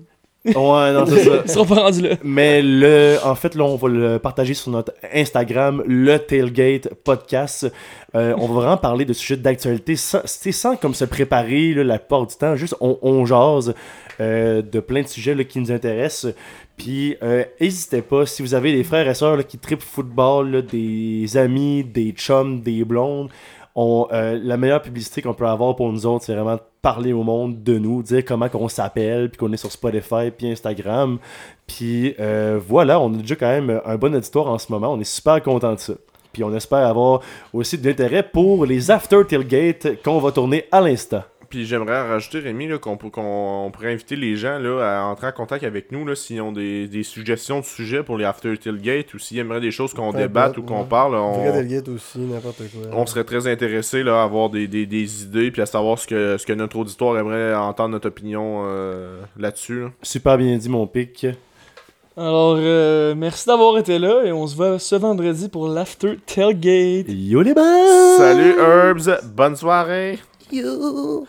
Ouais, non, c'est ça. Ils seront pas rendus là. Mais le, en fait, là, on va le partager sur notre Instagram, le Tailgate Podcast. Euh, on va vraiment parler de sujets d'actualité sans, c'est sans comme se préparer là, la plupart du temps. Juste, on, on jase euh, de plein de sujets là, qui nous intéressent. Puis, euh, n'hésitez pas, si vous avez des frères et sœurs là, qui tripent football, là, des amis, des chums, des blondes, euh, la meilleure publicité qu'on peut avoir pour nous autres, c'est vraiment de parler au monde de nous, dire comment qu'on s'appelle, puis qu'on est sur Spotify, puis Instagram. Puis euh, voilà, on a déjà quand même un bon auditoire en ce moment. On est super content de ça. Puis on espère avoir aussi de l'intérêt pour les After Tailgate qu'on va tourner à l'instant. Puis j'aimerais rajouter, Rémi, là, qu'on pourrait inviter les gens là, à entrer en contact avec nous là, s'ils ont des, des suggestions de sujets pour les After Tailgate ou s'ils aimeraient des choses qu'on débatte ou qu'on ouais. parle. On, Tailgate aussi, n'importe quoi. on serait très intéressés là, à avoir des, des, des idées puis à savoir ce que, ce que notre auditoire aimerait entendre notre opinion euh, là-dessus. là. Super bien dit, mon pic. Alors, euh, merci d'avoir été là et on se voit ce vendredi pour l'After Tailgate. Yo les boys! Salut Herbs, bonne soirée! You.